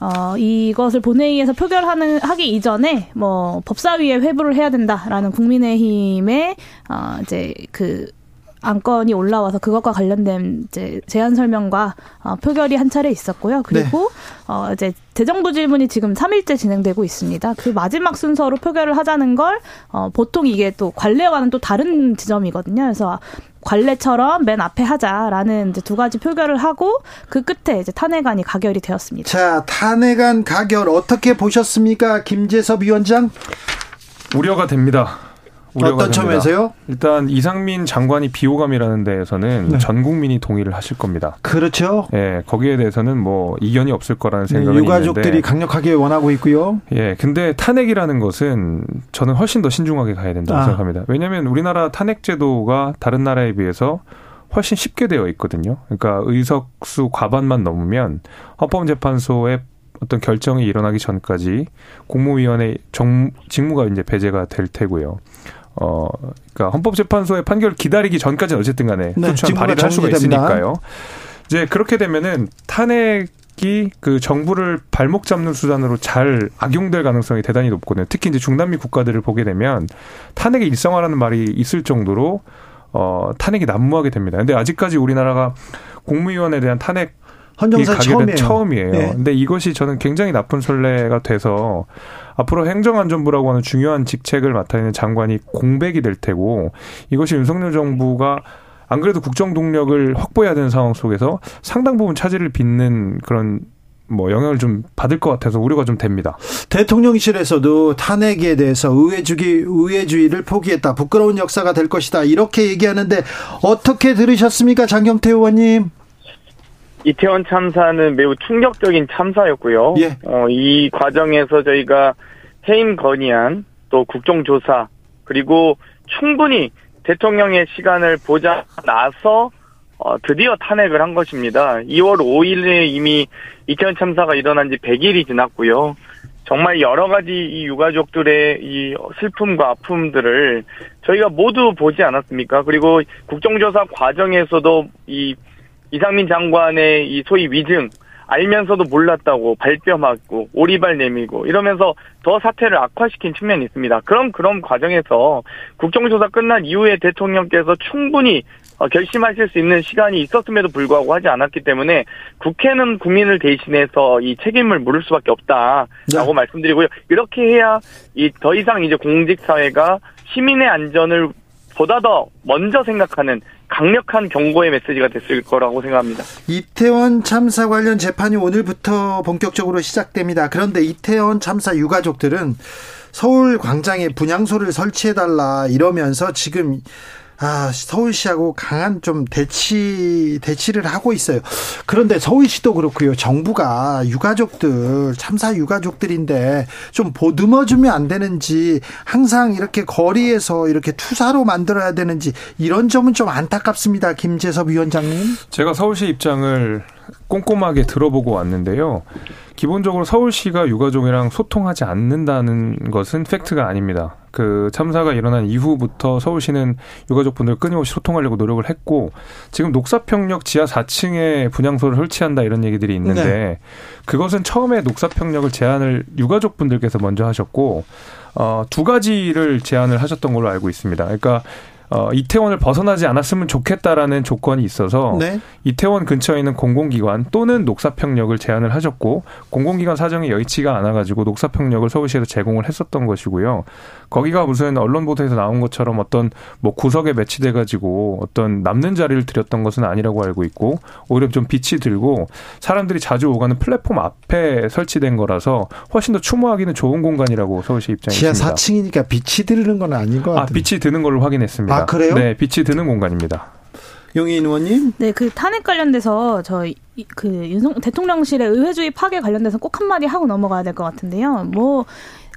어, 이것을 본회의에서 표결하는 하기 이전에 뭐 법사위에 회부를 해야 된다라는 국민의힘의 어, 이제 그 안건이 올라와서 그것과 관련된 이제 제안 설명과 어, 표결이 한 차례 있었고요. 그리고 네. 어, 이제 대정부 질문이 지금 3일째 진행되고 있습니다. 그 마지막 순서로 표결을 하자는 걸 어, 보통 이게 또 관례와는 또 다른 지점이거든요. 그래서 관례처럼 맨 앞에 하자라는 이제 두 가지 표결을 하고 그 끝에 이제 탄핵안이 가결이 되었습니다. 자, 탄핵안 가결 어떻게 보셨습니까? 김재섭 위원장? 우려가 됩니다. 우려가 어떤 됩니다. 점에서요? 일단 이상민 장관이 비호감이라는 데에서는 네. 전 국민이 동의를 하실 겁니다. 그렇죠. 예, 거기에 대해서는 뭐 이견이 없을 거라는 네, 생각이 네, 유가족들이 있는데, 강력하게 원하고 있고요. 예, 근데 탄핵이라는 것은 저는 훨씬 더 신중하게 가야 된다고 아. 생각합니다. 왜냐하면 우리나라 탄핵 제도가 다른 나라에 비해서 훨씬 쉽게 되어 있거든요. 그러니까 의석수 과반만 넘으면 헌법재판소의 어떤 결정이 일어나기 전까지 국무위원회 정, 직무가 이제 배제가 될 테고요. 어, 그러니까 헌법재판소의 판결을 기다리기 전까지는 어쨌든 간에 네, 소추안 발의를 할 수가 있으니까요. 이제 그렇게 되면은 탄핵이 그 정부를 발목 잡는 수단으로 잘 악용될 가능성이 대단히 높거든요. 특히 이제 중남미 국가들을 보게 되면 탄핵의 일상화라는 말이 있을 정도로 어, 탄핵이 난무하게 됩니다. 근데 아직까지 우리나라가 국무위원에 대한 탄핵 헌정사 처음이에요. 처음이에요. 네. 근데 이것이 저는 굉장히 나쁜 선례가 돼서 앞으로 행정안전부라고 하는 중요한 직책을 맡아 있는 장관이 공백이 될 테고 이것이 윤석열 정부가 안 그래도 국정 동력을 확보해야 되는 상황 속에서 상당 부분 차질을 빚는 그런 뭐 영향을 좀 받을 것 같아서 우려가 좀 됩니다. 대통령실에서도 탄핵에 대해서 의회주의 의회주의를 포기했다. 부끄러운 역사가 될 것이다. 이렇게 얘기하는데 어떻게 들으셨습니까, 장경태 의원님? 이태원 참사는 매우 충격적인 참사였고요. 예. 어, 이 과정에서 저희가 해임 건의안 또 국정조사 그리고 충분히 대통령의 시간을 보자 나서 어, 드디어 탄핵을 한 것입니다. 2월 5일에 이미 이태원 참사가 일어난 지 100일이 지났고요. 정말 여러 가지 이 유가족들의 이 슬픔과 아픔들을 저희가 모두 보지 않았습니까? 그리고 국정조사 과정에서도 이 이상민 장관의 이 소위 위증 알면서도 몰랐다고 발뺌하고 오리발 내밀고 이러면서 더 사태를 악화시킨 측면이 있습니다. 그럼 그런 과정에서 국정조사 끝난 이후에 대통령께서 충분히 어, 결심하실 수 있는 시간이 있었음에도 불구하고 하지 않았기 때문에 국회는 국민을 대신해서 이 책임을 물을 수밖에 없다라고 네. 말씀드리고요. 이렇게 해야 이 더 이상 이제 공직 사회가 시민의 안전을 보다 더 먼저 생각하는 강력한 경고의 메시지가 됐을 거라고 생각합니다. 이태원 참사 관련 재판이 오늘부터 본격적으로 시작됩니다. 그런데 이태원 참사 유가족들은 서울 광장에 분향소를 설치해달라 이러면서 지금 아, 서울시하고 강한 좀 대치, 대치를 하고 있어요. 그런데 서울시도 그렇고요. 정부가 유가족들, 참사 유가족들인데 좀 보듬어주면 안 되는지, 항상 이렇게 거리에서 이렇게 투사로 만들어야 되는지, 이런 점은 좀 안타깝습니다. 김재섭 위원장님. 제가 서울시 입장을 꼼꼼하게 들어보고 왔는데요. 기본적으로 서울시가 유가족이랑 소통하지 않는다는 것은 팩트가 아닙니다. 그 참사가 일어난 이후부터 서울시는 유가족분들 끊임없이 소통하려고 노력을 했고 지금 녹사평역 지하 4층에 분향소를 설치한다 이런 얘기들이 있는데 네. 그것은 처음에 녹사평역을 제안을 유가족분들께서 먼저 하셨고 어, 두 가지를 제안을 하셨던 걸로 알고 있습니다. 그러니까 어, 이태원을 벗어나지 않았으면 좋겠다라는 조건이 있어서 네. 이태원 근처에 있는 공공기관 또는 녹사평역을 제안을 하셨고 공공기관 사정이 여의치가 않아가지고 녹사평역을 서울시에서 제공을 했었던 것이고요. 거기가 무슨 언론 보도에서 나온 것처럼 어떤 뭐 구석에 배치돼 가지고 어떤 남는 자리를 드렸던 것은 아니라고 알고 있고 오히려 좀 빛이 들고 사람들이 자주 오가는 플랫폼 앞에 설치된 거라서 훨씬 더 추모하기는 좋은 공간이라고 서울시 입장입니다. 지하 4층이니까 빛이 드는 건 아닌 것 같아요. 아, 빛이 드는 걸로 확인했습니다. 아, 그래요? 네, 빛이 드는 공간입니다. 용인 의원님? 네, 그 탄핵 관련돼서 저희 그 윤석 대통령실의 의회주의 파괴 관련돼서 꼭 한마디 하고 넘어가야 될 것 같은데요. 뭐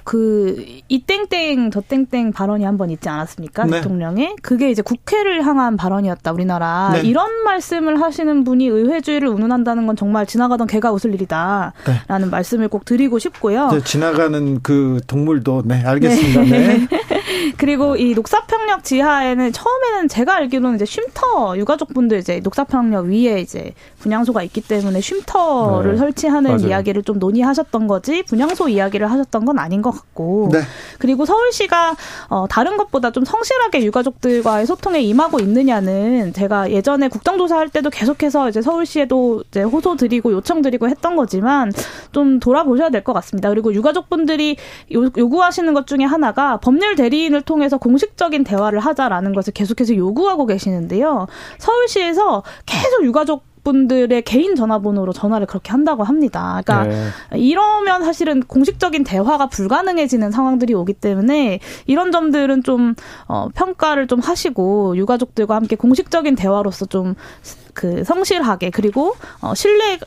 그 이 땡땡 저 땡땡 발언이 한 번 있지 않았습니까? 네. 대통령의 그게 이제 국회를 향한 발언이었다 우리나라 네. 이런 말씀을 하시는 분이 의회주의를 운운한다는 건 정말 지나가던 개가 웃을 일이다 라는 네. 말씀을 꼭 드리고 싶고요. 네, 지나가는 그 동물도 네 알겠습니다. 네. 그리고 이 녹사평역 지하에는 처음에는 제가 알기로는 이제 쉼터 유가족분들 이제 녹사평역 위에 이제 분향소가 있기 때문에 쉼터를 네. 설치하는 맞아요. 이야기를 좀 논의하셨던 거지 분향소 이야기를 하셨던 건 아닌 것 같고 네. 그리고 서울시가 어, 다른 것보다 좀 성실하게 유가족들과의 소통에 임하고 있느냐는 제가 예전에 국정조사 할 때도 계속해서 이제 서울시에도 이제 호소 드리고 요청 드리고 했던 거지만 좀 돌아보셔야 될 것 같습니다. 그리고 유가족분들이 요, 요구하시는 것 중에 하나가 법률 대리 인을 통해서 공식적인 대화를 하자라는 것을 계속해서 요구하고 계시는데요. 서울시에서 계속 유가족 유가족 분들의 개인 전화번호로 전화를 그렇게 한다고 합니다. 그러니까 네. 이러면 사실은 공식적인 대화가 불가능해지는 상황들이 오기 때문에 이런 점들은 좀 어, 평가를 좀 하시고 유가족들과 함께 공식적인 대화로서 좀 그 성실하게 그리고 어, 신뢰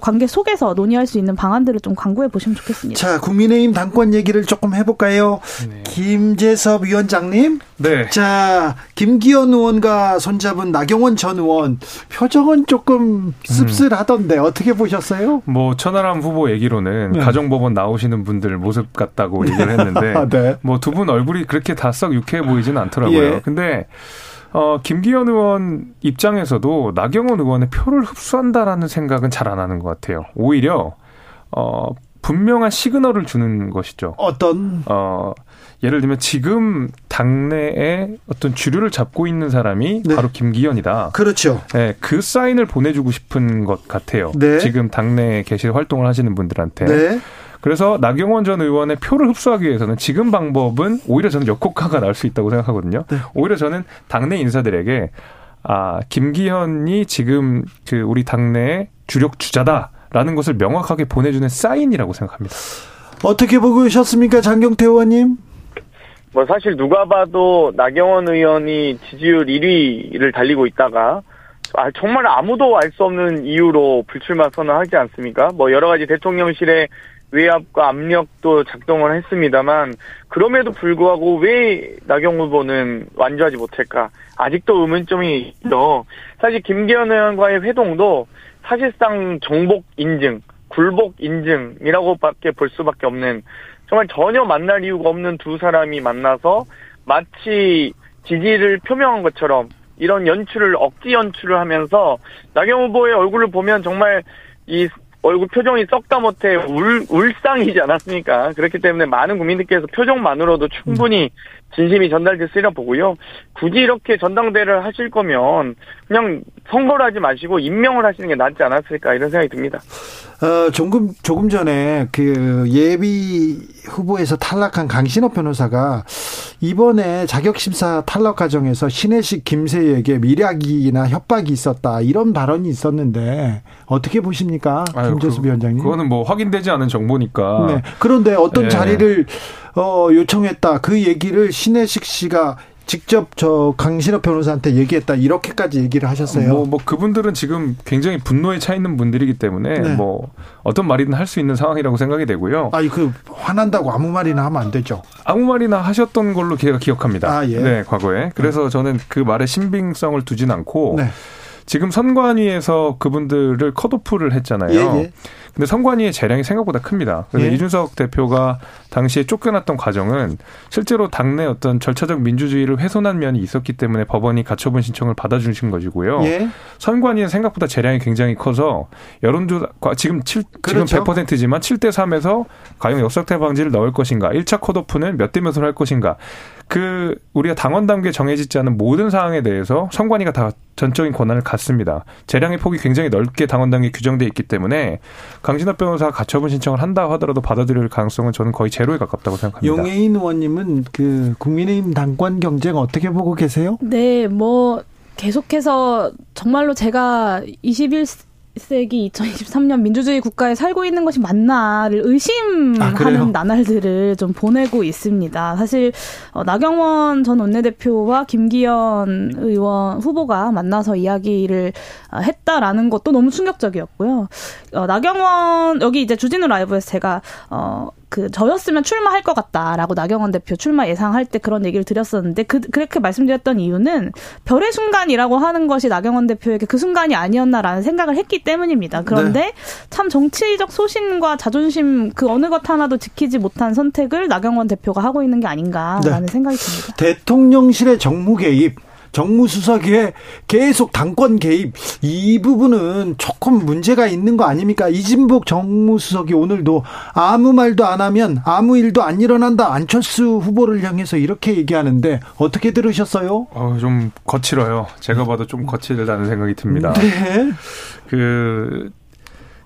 관계 속에서 논의할 수 있는 방안들을 좀 강구해 보시면 좋겠습니다. 자, 국민의힘 당권 얘기를 조금 해볼까요? 네. 김재섭 위원장님. 네. 자, 김기현 의원과 손잡은 나경원 전 의원 표정은 조금 씁쓸하던데 음. 어떻게 보셨어요? 뭐 천하람 후보 얘기로는 네. 가정법원 나오시는 분들 모습 같다고 얘기를 했는데 네. 뭐두 분 얼굴이 그렇게 다 썩 유쾌해 보이지는 않더라고요. 예. 근데 어, 김기현 의원 입장에서도 나경원 의원의 표를 흡수한다라는 생각은 잘 안 하는 것 같아요. 오히려 어, 분명한 시그널을 주는 것이죠. 어떤? 어, 예를 들면 지금 당내에 어떤 주류를 잡고 있는 사람이 네. 바로 김기현이다. 그렇죠. 네, 그 사인을 보내주고 싶은 것 같아요. 네. 지금 당내에 계실 활동을 하시는 분들한테. 네. 그래서 나경원 전 의원의 표를 흡수하기 위해서는 지금 방법은 오히려 저는 역효과가 날 수 있다고 생각하거든요. 네. 오히려 저는 당내 인사들에게 아 김기현이 지금 그 우리 당내의 주력 주자다라는 것을 명확하게 보내주는 사인이라고 생각합니다. 어떻게 보고 계셨습니까, 장경태 의원님? 뭐 사실 누가 봐도 나경원 의원이 지지율 1위를 달리고 있다가 아, 정말 아무도 알 수 없는 이유로 불출마 선언하지 않습니까? 뭐 여러 가지 대통령실의 외압과 압력도 작동을 했습니다만 그럼에도 불구하고 왜 나경 후보는 완주하지 못할까? 아직도 의문점이 있죠. 사실 김기현 의원과의 회동도 사실상 정복 인증, 굴복 인증이라고밖에 볼 수밖에 없는 정말 전혀 만날 이유가 없는 두 사람이 만나서 마치 지지를 표명한 것처럼 이런 연출을 억지 연출을 하면서 나경 후보의 얼굴을 보면 정말 이 얼굴 표정이 썩다 못해 울, 울상이지 않았습니까? 그렇기 때문에 많은 국민들께서 표정만으로도 충분히 진심이 전달됐으리라 보고요. 굳이 이렇게 전당대를 하실 거면 그냥 선거를 하지 마시고 임명을 하시는 게 낫지 않았을까 이런 생각이 듭니다. 어, 조금, 조금 전에 그 예비 후보에서 탈락한 강신업 변호사가 이번에 자격 심사 탈락 과정에서 신혜식 김세희에게 미략이나 협박이 있었다 이런 발언이 있었는데 어떻게 보십니까? 김재수 그, 위원장님. 그거는 뭐 확인되지 않은 정보니까. 네. 그런데 어떤 네. 자리를 어, 요청했다 그 얘기를 신혜식 씨가 직접 저 강신업 변호사한테 얘기했다 이렇게까지 얘기를 하셨어요. 뭐, 뭐 그분들은 지금 굉장히 분노에 차 있는 분들이기 때문에 네. 뭐 어떤 말이든 할 수 있는 상황이라고 생각이 되고요. 아니 그 화난다고 아무 말이나 하면 안 되죠. 아무 말이나 하셨던 걸로 제가 기억합니다. 아, 예. 네, 과거에. 그래서 네. 저는 그 말에 신빙성을 두진 않고 네. 지금 선관위에서 그분들을 컷오프를 했잖아요. 예, 예. 근데 선관위의 재량이 생각보다 큽니다. 그래서 예. 이준석 대표가 당시에 쫓겨났던 과정은 실제로 당내 어떤 절차적 민주주의를 훼손한 면이 있었기 때문에 법원이 가처분 신청을 받아주신 것이고요. 예. 선관위는 생각보다 재량이 굉장히 커서 여론조사 지금 7 그렇죠. 지금 100%지만 7대 3에서 과연 역사태 방지를 넣을 것인가, 1차 컷오프는 몇 대 몇으로 할 것인가. 그 우리가 당원 단계 정해지지 않은 모든 사항에 대해서 선관위가 다 전적인 권한을 갖습니다. 재량의 폭이 굉장히 넓게 당원 단계 규정돼 있기 때문에 강진업 변호사가 가처분 신청을 한다 하더라도 받아들일 가능성은 저는 거의 제로에 가깝다고 생각합니다. 용해인 의원님은 그 국민의힘 당권 경쟁 어떻게 보고 계세요? 네, 뭐 계속해서 정말로 제가 21 세기 2023년 민주주의 국가에 살고 있는 것이 맞나를 의심하는 아, 나날들을 좀 보내고 있습니다. 사실 어, 나경원 전 원내대표와 김기현 의원 후보가 만나서 이야기를 어, 했다라는 것도 너무 충격적이었고요. 어, 나경원 여기 이제 주진우 라이브에서 제가 어 그 저였으면 출마할 것 같다라고 나경원 대표 출마 예상할 때 그런 얘기를 드렸었는데 그 그렇게 말씀드렸던 이유는 별의 순간이라고 하는 것이 나경원 대표에게 그 순간이 아니었나라는 생각을 했기 때문입니다. 그런데 네. 참 정치적 소신과 자존심 그 어느 것 하나도 지키지 못한 선택을 나경원 대표가 하고 있는 게 아닌가라는 네. 생각이 듭니다. 대통령실의 정무 개입 정무수석에 계속 당권 개입 이 부분은 조금 문제가 있는 거 아닙니까? 이진복 정무수석이 오늘도 아무 말도 안 하면 아무 일도 안 일어난다 안철수 후보를 향해서 이렇게 얘기하는데 어떻게 들으셨어요? 어, 좀 거칠어요. 제가 봐도 좀 거칠다는 생각이 듭니다. 네. 그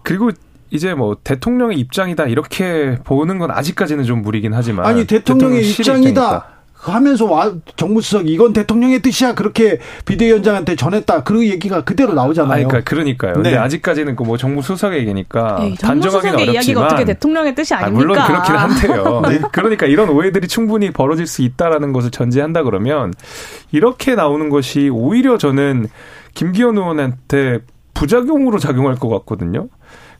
그리고 이제 뭐 대통령의 입장이다 이렇게 보는 건 아직까지는 좀 무리긴 하지만 아니 대통령의 입장이다. 하면서 와 정무수석 이건 대통령의 뜻이야 그렇게 비대위원장한테 전했다 그 얘기가 그대로 나오잖아요. 아니, 그러니까 그러니까요. 네. 근데 아직까지는 그 뭐 정무수석의 얘기니까 에이, 단정하기는 어렵지만 이야기가 어떻게 대통령의 뜻이 아닙니까? 아, 물론 그렇긴 한데요. 네. 그러니까 이런 오해들이 충분히 벌어질 수 있다라는 것을 전제한다 그러면 이렇게 나오는 것이 오히려 저는 김기현 의원한테 부작용으로 작용할 것 같거든요.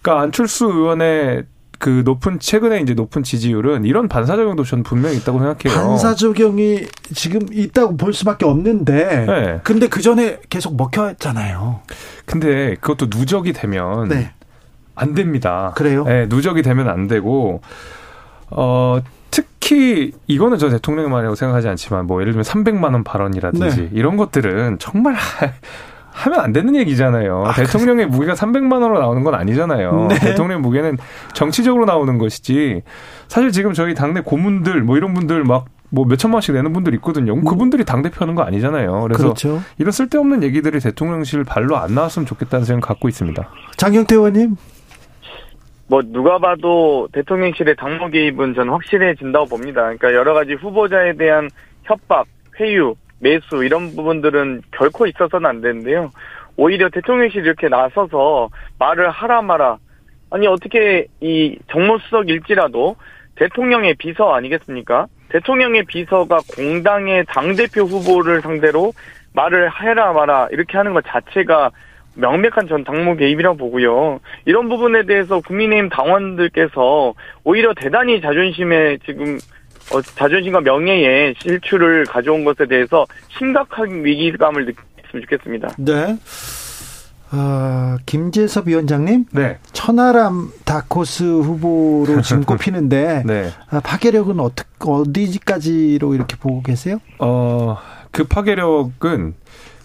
그러니까 안철수 의원의 그 높은 최근에 이제 높은 지지율은 이런 반사작용도 저는 분명히 있다고 생각해요. 반사작용이 지금 있다고 볼 수밖에 없는데. 네. 근데 그 전에 계속 먹혔잖아요. 근데 그것도 누적이 되면 네. 안 됩니다. 그래요? 네, 누적이 되면 안 되고 어 특히 이거는 저 대통령의 말이라고 생각하지 않지만 뭐 예를 들면 300만 원 발언이라든지 네. 이런 것들은 정말 하면 안 되는 얘기잖아요. 아, 대통령의 그래. 무게가 300만 원으로 나오는 건 아니잖아요. 네. 대통령의 무게는 정치적으로 나오는 것이지. 사실 지금 저희 당내 고문들 뭐 이런 분들 막 뭐 몇천만 원씩 내는 분들 있거든요. 음. 그분들이 당대표 하는 거 아니잖아요. 그래서 그렇죠. 이런 쓸데없는 얘기들이 대통령실 발로 안 나왔으면 좋겠다는 생각 갖고 있습니다. 장경태 의원님. 뭐 누가 봐도 대통령실의 당무 개입은 저는 확실해진다고 봅니다. 그러니까 여러 가지 후보자에 대한 협박, 회유, 매수 이런 부분들은 결코 있어서는 안 되는데요. 오히려 대통령실이 이렇게 나서서 말을 하라 마라. 아니 어떻게 이 정무수석일지라도 대통령의 비서 아니겠습니까? 대통령의 비서가 공당의 당대표 후보를 상대로 말을 해라 마라 이렇게 하는 것 자체가 명백한 전 당무 개입이라고 보고요. 이런 부분에 대해서 국민의힘 당원들께서 오히려 대단히 자존심에 지금 어, 자존심과 명예의 실추를 가져온 것에 대해서 심각한 위기감을 느꼈으면 좋겠습니다. 네. 어, 김재섭 위원장님, 네. 천하람 다코스 후보로 지금 꼽히는데 네. 아, 파괴력은 어떻 어디까지로 이렇게 보고 계세요? 어, 그 파괴력은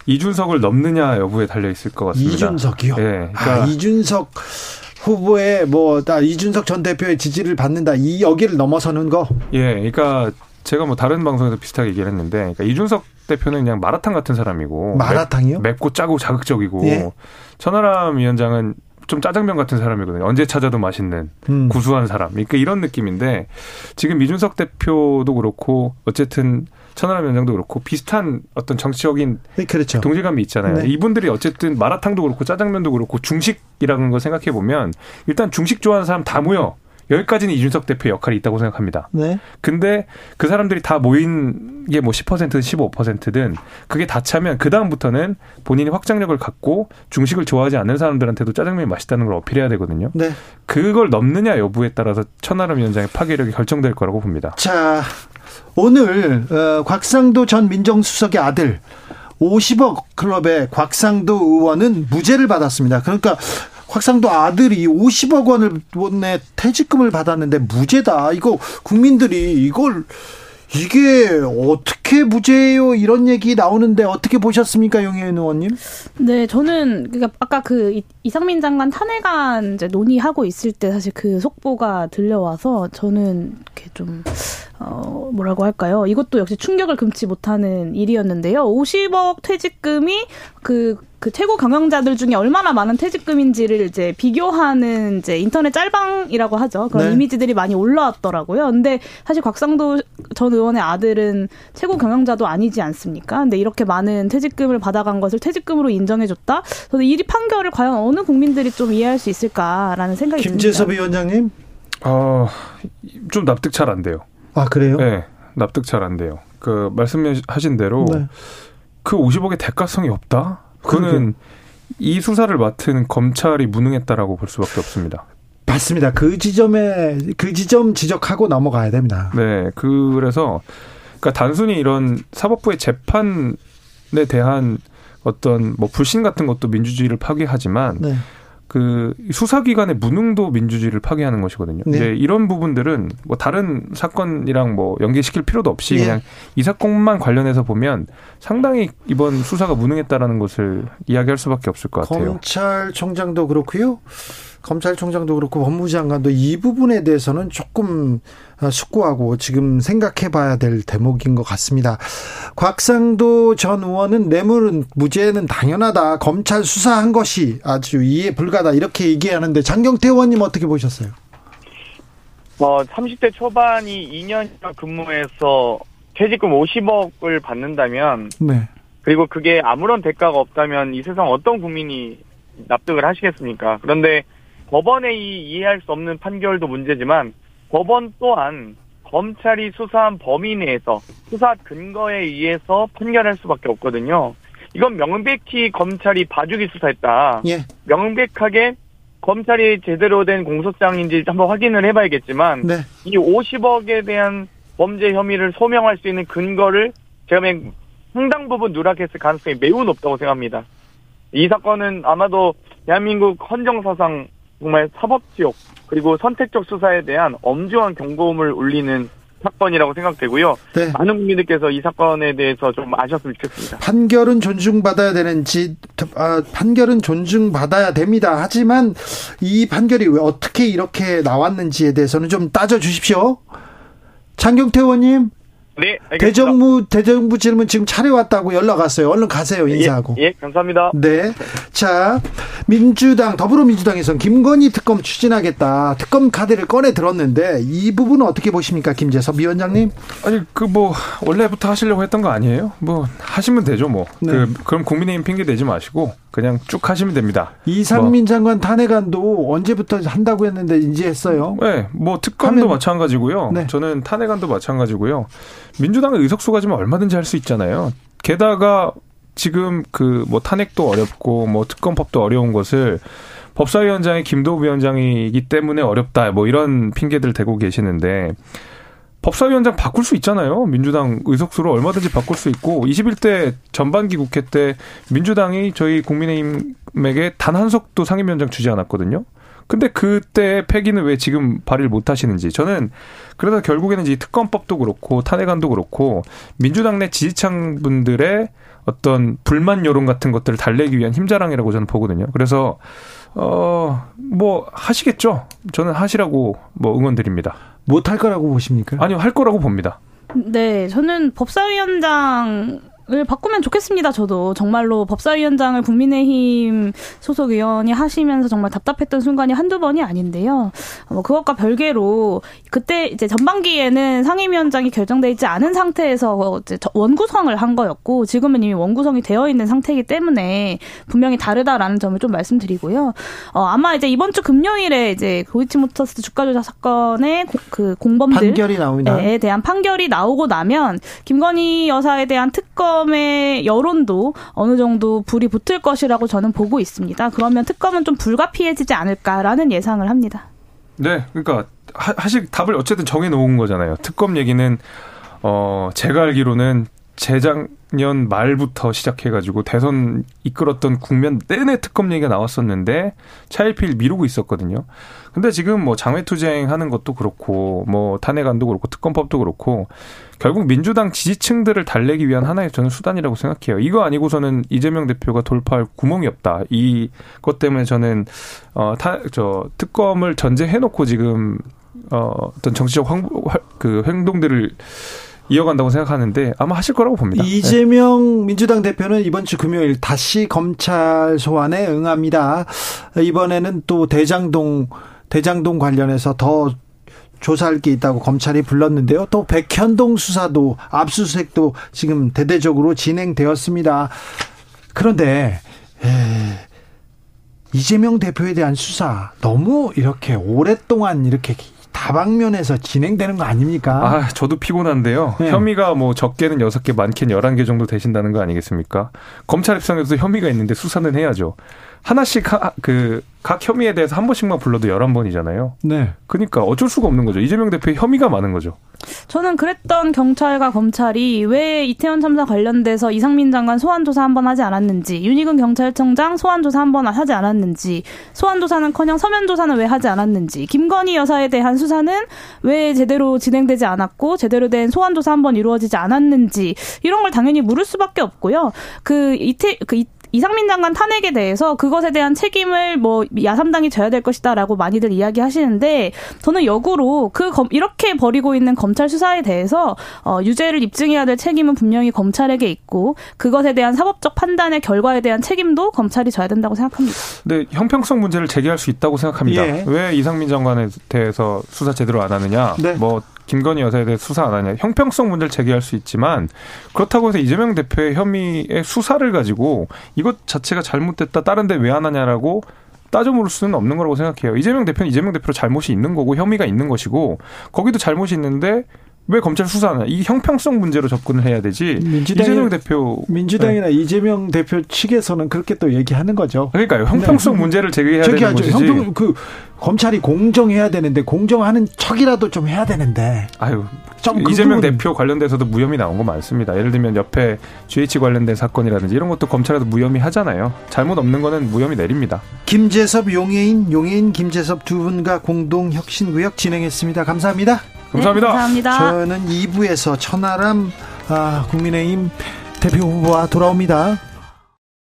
이준석을 넘느냐 여부에 달려 있을 것 같습니다. 이준석이요? 네, 그러니까 아, 이준석 후보의 뭐 다 이준석 전 대표의 지지를 받는다 이 여기를 넘어서는 거. 예, 그러니까 제가 뭐 다른 방송에서 비슷하게 얘기를 했는데, 그러니까 이준석 대표는 그냥 마라탕 같은 사람이고 마라탕이요? 맵, 고 짜고 자극적이고 예. 천하람 위원장은 좀 짜장면 같은 사람이거든요. 언제 찾아도 맛있는 음. 구수한 사람. 그러니까 이런 느낌인데 지금 이준석 대표도 그렇고 어쨌든 천하람 위원장도 그렇고 비슷한 어떤 정치적인 네, 그렇죠. 동질감이 있잖아요. 네. 이분들이 어쨌든 마라탕도 그렇고 짜장면도 그렇고 중식이라는 걸 생각해 보면 일단 중식 좋아하는 사람 다 모여. 여기까지는 이준석 대표의 역할이 있다고 생각합니다. 네. 근데 그 사람들이 다 모인 게 뭐 10%든 15%든 그게 다 차면 그다음부터는 본인이 확장력을 갖고 중식을 좋아하지 않는 사람들한테도 짜장면이 맛있다는 걸 어필해야 되거든요. 네. 그걸 넘느냐 여부에 따라서 천하람 위원장의 파괴력이 결정될 거라고 봅니다. 자, 오늘 어, 곽상도 전 민정수석의 아들 50억 클럽의 곽상도 의원은 무죄를 받았습니다. 그러니까 곽상도 아들이 50억 원을 내 퇴직금을 받았는데 무죄다. 이거 국민들이 이걸 이게 어떻게 무죄예요? 이런 얘기 나오는데 어떻게 보셨습니까, 용혜인 의원님? 네, 저는 그러니까 아까 그 이상민 장관 탄핵안 이제 논의하고 있을 때 사실 그 속보가 들려와서 저는 이렇게 좀 어, 뭐라고 할까요? 이것도 역시 충격을 금치 못하는 일이었는데요. 50억 퇴직금이 그, 그 최고 경영자들 중에 얼마나 많은 퇴직금인지를 이제 비교하는 이제 인터넷 짤방이라고 하죠. 그런 네. 이미지들이 많이 올라왔더라고요. 근데 사실 곽상도 전 의원의 아들은 최고 경영자도 아니지 않습니까? 근데 이렇게 많은 퇴직금을 받아간 것을 퇴직금으로 인정해줬다? 저는 이 판결을 과연 어느 국민들이 좀 이해할 수 있을까라는 생각이 김재섭 듭니다. 김재섭 위원장님? 어, 좀 납득 잘 안 돼요. 아 그래요? 네, 납득 잘 안 돼요. 그 말씀하신 대로 네. 그 50억의 대가성이 없다. 그러게. 이 수사를 맡은 검찰이 무능했다라고 볼 수밖에 없습니다. 맞습니다. 그 지점에 그 지점 지적하고 넘어가야 됩니다. 네, 그래서 그러니까 단순히 이런 사법부의 재판에 대한 어떤 뭐 불신 같은 것도 민주주의를 파괴하지만 네. 그 수사기관의 무능도 민주주의를 파괴하는 것이거든요. 네. 이제 이런 부분들은 뭐 다른 사건이랑 뭐 연계시킬 필요도 없이 네. 그냥 이 사건만 관련해서 보면 상당히 이번 수사가 무능했다라는 것을 이야기할 수밖에 없을 것 같아요. 검찰총장도 그렇고요. 검찰총장도 그렇고 법무장관도 이 부분에 대해서는 조금 숙고하고 지금 생각해 봐야 될 대목인 것 같습니다. 곽상도 전 의원은 뇌물은 무죄는 당연하다. 검찰 수사한 것이 아주 이해 불가다. 이렇게 얘기하는데 장경태 의원님 어떻게 보셨어요? 어, 30대 초반이 2년 근무해서 퇴직금 50억을 받는다면 네. 그리고 그게 아무런 대가가 없다면 이 세상 어떤 국민이 납득을 하시겠습니까? 그런데 법원의 이 이해할 수 없는 판결도 문제지만 법원 또한 검찰이 수사한 범위 내에서 수사 근거에 의해서 판결할 수밖에 없거든요. 이건 명백히 검찰이 봐주기 수사했다. 예. 명백하게 검찰이 제대로 된 공소장인지 한번 확인을 해봐야겠지만 네. 이 50억에 대한 범죄 혐의를 소명할 수 있는 근거를 제가 상당 부분 누락했을 가능성이 매우 높다고 생각합니다. 이 사건은 아마도 대한민국 헌정사상 정말 사법지옥 그리고 선택적 수사에 대한 엄중한 경고음을 울리는 사건이라고 생각되고요. 네. 많은 국민들께서 이 사건에 대해서 좀 아셨으면 좋겠습니다. 판결은 존중받아야 되는지 아, 판결은 존중받아야 됩니다. 하지만 이 판결이 왜 어떻게 이렇게 나왔는지에 대해서는 좀 따져 주십시오. 장경태 의원님. 네, 알겠습니다. 대정부 대정부 질문 지금 차려왔다고 연락 왔어요. 얼른 가세요. 예, 인사하고. 예, 예 감사합니다. 네. 자, 민주당 더불어민주당에선 김건희 특검 추진하겠다. 특검 카드를 꺼내 들었는데 이 부분은 어떻게 보십니까, 김재섭 위원장님? 아니 그 뭐 원래부터 하시려고 했던 거 아니에요? 뭐 하시면 되죠, 뭐. 네. 그 그럼 국민의힘 핑계 대지 마시고 그냥 쭉 하시면 됩니다. 이상민 뭐. 장관 탄핵안도 언제부터 한다고 했는데 이제 했어요. 네, 뭐 특검도 하면... 마찬가지고요. 네. 저는 탄핵안도 마찬가지고요. 민주당의 의석수가 지면 얼마든지 할 수 있잖아요. 게다가 지금 그 뭐 탄핵도 어렵고 뭐 특검법도 어려운 것을 법사위원장이 김도우 위원장이기 때문에 어렵다 뭐 이런 핑계들 대고 계시는데 법사위원장 바꿀 수 있잖아요. 민주당 의석수로 얼마든지 바꿀 수 있고 21대 전반기 국회 때 민주당이 저희 국민의힘에게 단 한 석도 상임위원장 주지 않았거든요. 근데 그때 폐기는 왜 지금 발의를 못 하시는지 저는 그래서 결국에는 이 특검법도 그렇고 탄핵안도 그렇고 민주당 내 지지층 분들의 어떤 불만 여론 같은 것들을 달래기 위한 힘자랑이라고 저는 보거든요. 그래서 어 뭐 하시겠죠. 저는 하시라고 뭐 응원드립니다. 못할 거라고 보십니까? 아니요, 할 거라고 봅니다. 네, 저는 법사위원장 을 바꾸면 좋겠습니다. 저도 정말로 법사위원장을 국민의힘 소속 의원이 하시면서 정말 답답했던 순간이 한두 번이 아닌데요. 뭐 그것과 별개로 그때 이제 전반기에는 상임위원장이 결정돼 있지 않은 상태에서 이제 원구성을 한 거였고 지금은 이미 원구성이 되어 있는 상태이기 때문에 분명히 다르다라는 점을 좀 말씀드리고요. 어, 아마 이제 이번 주 금요일에 이제 도이치모터스 주가 조작 사건의 고, 그 공범들에 판결이 나옵니다. 대한 판결이 나오고 나면 김건희 여사에 대한 특검 특검의 여론도 어느 정도 불이 붙을 것이라고 저는 보고 있습니다. 그러면 특검은 좀 불가피해지지 않을까라는 예상을 합니다. 네, 그러니까 하실 답을 어쨌든 정해 놓은 거잖아요. 특검 얘기는 어 제가 알기로는 재작년 말부터 시작해가지고 대선 이끌었던 국면 내내 특검 얘기가 나왔었는데 차일피일 미루고 있었거든요. 근데 지금 뭐 장외투쟁 하는 것도 그렇고 뭐 탄핵안도 그렇고 특검법도 그렇고 결국 민주당 지지층들을 달래기 위한 하나의 저는 수단이라고 생각해요. 이거 아니고서는 이재명 대표가 돌파할 구멍이 없다. 이것 때문에 저는 어타저 특검을 전제해 놓고 지금 어 어떤 정치적 황, 그 행동들을 이어간다고 생각하는데 아마 하실 거라고 봅니다. 이재명 네. 민주당 대표는 이번 주 금요일 다시 검찰 소환에 응합니다. 이번에는 또 대장동 대장동 관련해서 더 조사할 게 있다고 검찰이 불렀는데요. 또 백현동 수사도 압수수색도 지금 대대적으로 진행되었습니다. 그런데 에, 이재명 대표에 대한 수사 너무 이렇게 오랫동안 이렇게 다방면에서 진행되는 거 아닙니까? 아, 저도 피곤한데요. 네. 혐의가 뭐 적게는 6개, 많게는 11개 정도 되신다는 거 아니겠습니까? 검찰 입장에서 혐의가 있는데 수사는 해야죠. 하나씩 하, 그, 각 혐의에 대해서 한 번씩만 불러도 11번이잖아요. 네. 그러니까 어쩔 수가 없는 거죠. 이재명 대표의 혐의가 많은 거죠. 저는 그랬던 경찰과 검찰이 왜 이태원 참사 관련돼서 이상민 장관 소환 조사 한 번 하지 않았는지, 윤희근 경찰청장 소환 조사 한 번 하지 않았는지, 소환 조사는커녕 서면 조사는 왜 하지 않았는지, 김건희 여사에 대한 수사는 왜 제대로 진행되지 않았고 제대로 된 소환 조사 한 번 이루어지지 않았는지 이런 걸 당연히 물을 수밖에 없고요. 그 이태 그 이 상민 장관 탄핵에 대해서 그것에 대한 책임을 뭐 야삼당이 져야 될 것이다라고 많이들 이야기하시는데 저는 역으로 그 검, 이렇게 벌이고 있는 검찰 수사에 대해서 어, 유죄를 입증해야 될 책임은 분명히 검찰에게 있고 그것에 대한 사법적 판단의 결과에 대한 책임도 검찰이 져야 된다고 생각합니다. 네, 형평성 문제를 제기할 수 있다고 생각합니다. 예. 왜 이상민 장관에 대해서 수사 제대로 안 하느냐? 네. 뭐 김건희 여사에 대해 수사 안 하냐. 형평성 문제를 제기할 수 있지만 그렇다고 해서 이재명 대표의 혐의의 수사를 가지고 이것 자체가 잘못됐다. 다른 데 왜 안 하냐라고 따져 물을 수는 없는 거라고 생각해요. 이재명 대표는 이재명 대표로 잘못이 있는 거고 혐의가 있는 것이고 거기도 잘못이 있는데 왜 검찰 수사하냐? 이 형평성 문제로 접근을 해야 되지. 이재명 대표 민주당이나 네. 이재명 대표 측에서는 그렇게 또 얘기하는 거죠. 그러니까요. 형평성 네. 문제를 제기해야 되는 거지. 형평 그 검찰이 공정해야 되는데 공정하는 척이라도 좀 해야 되는데. 아유. 그 이재명 그 대표 관련돼서도 무혐의 나온 거 많습니다. 예를 들면 옆에 GH 관련된 사건이라든지 이런 것도 검찰에도 무혐의 하잖아요. 잘못 없는 거는 무혐의 내립니다. 김재섭 용해인 용해인 김재섭 두 분과 공동 혁신구역 진행했습니다. 감사합니다. 감사합니다. 네, 감사합니다. 저는 2부에서 천하람 아, 국민의힘 대표 후보와 돌아옵니다.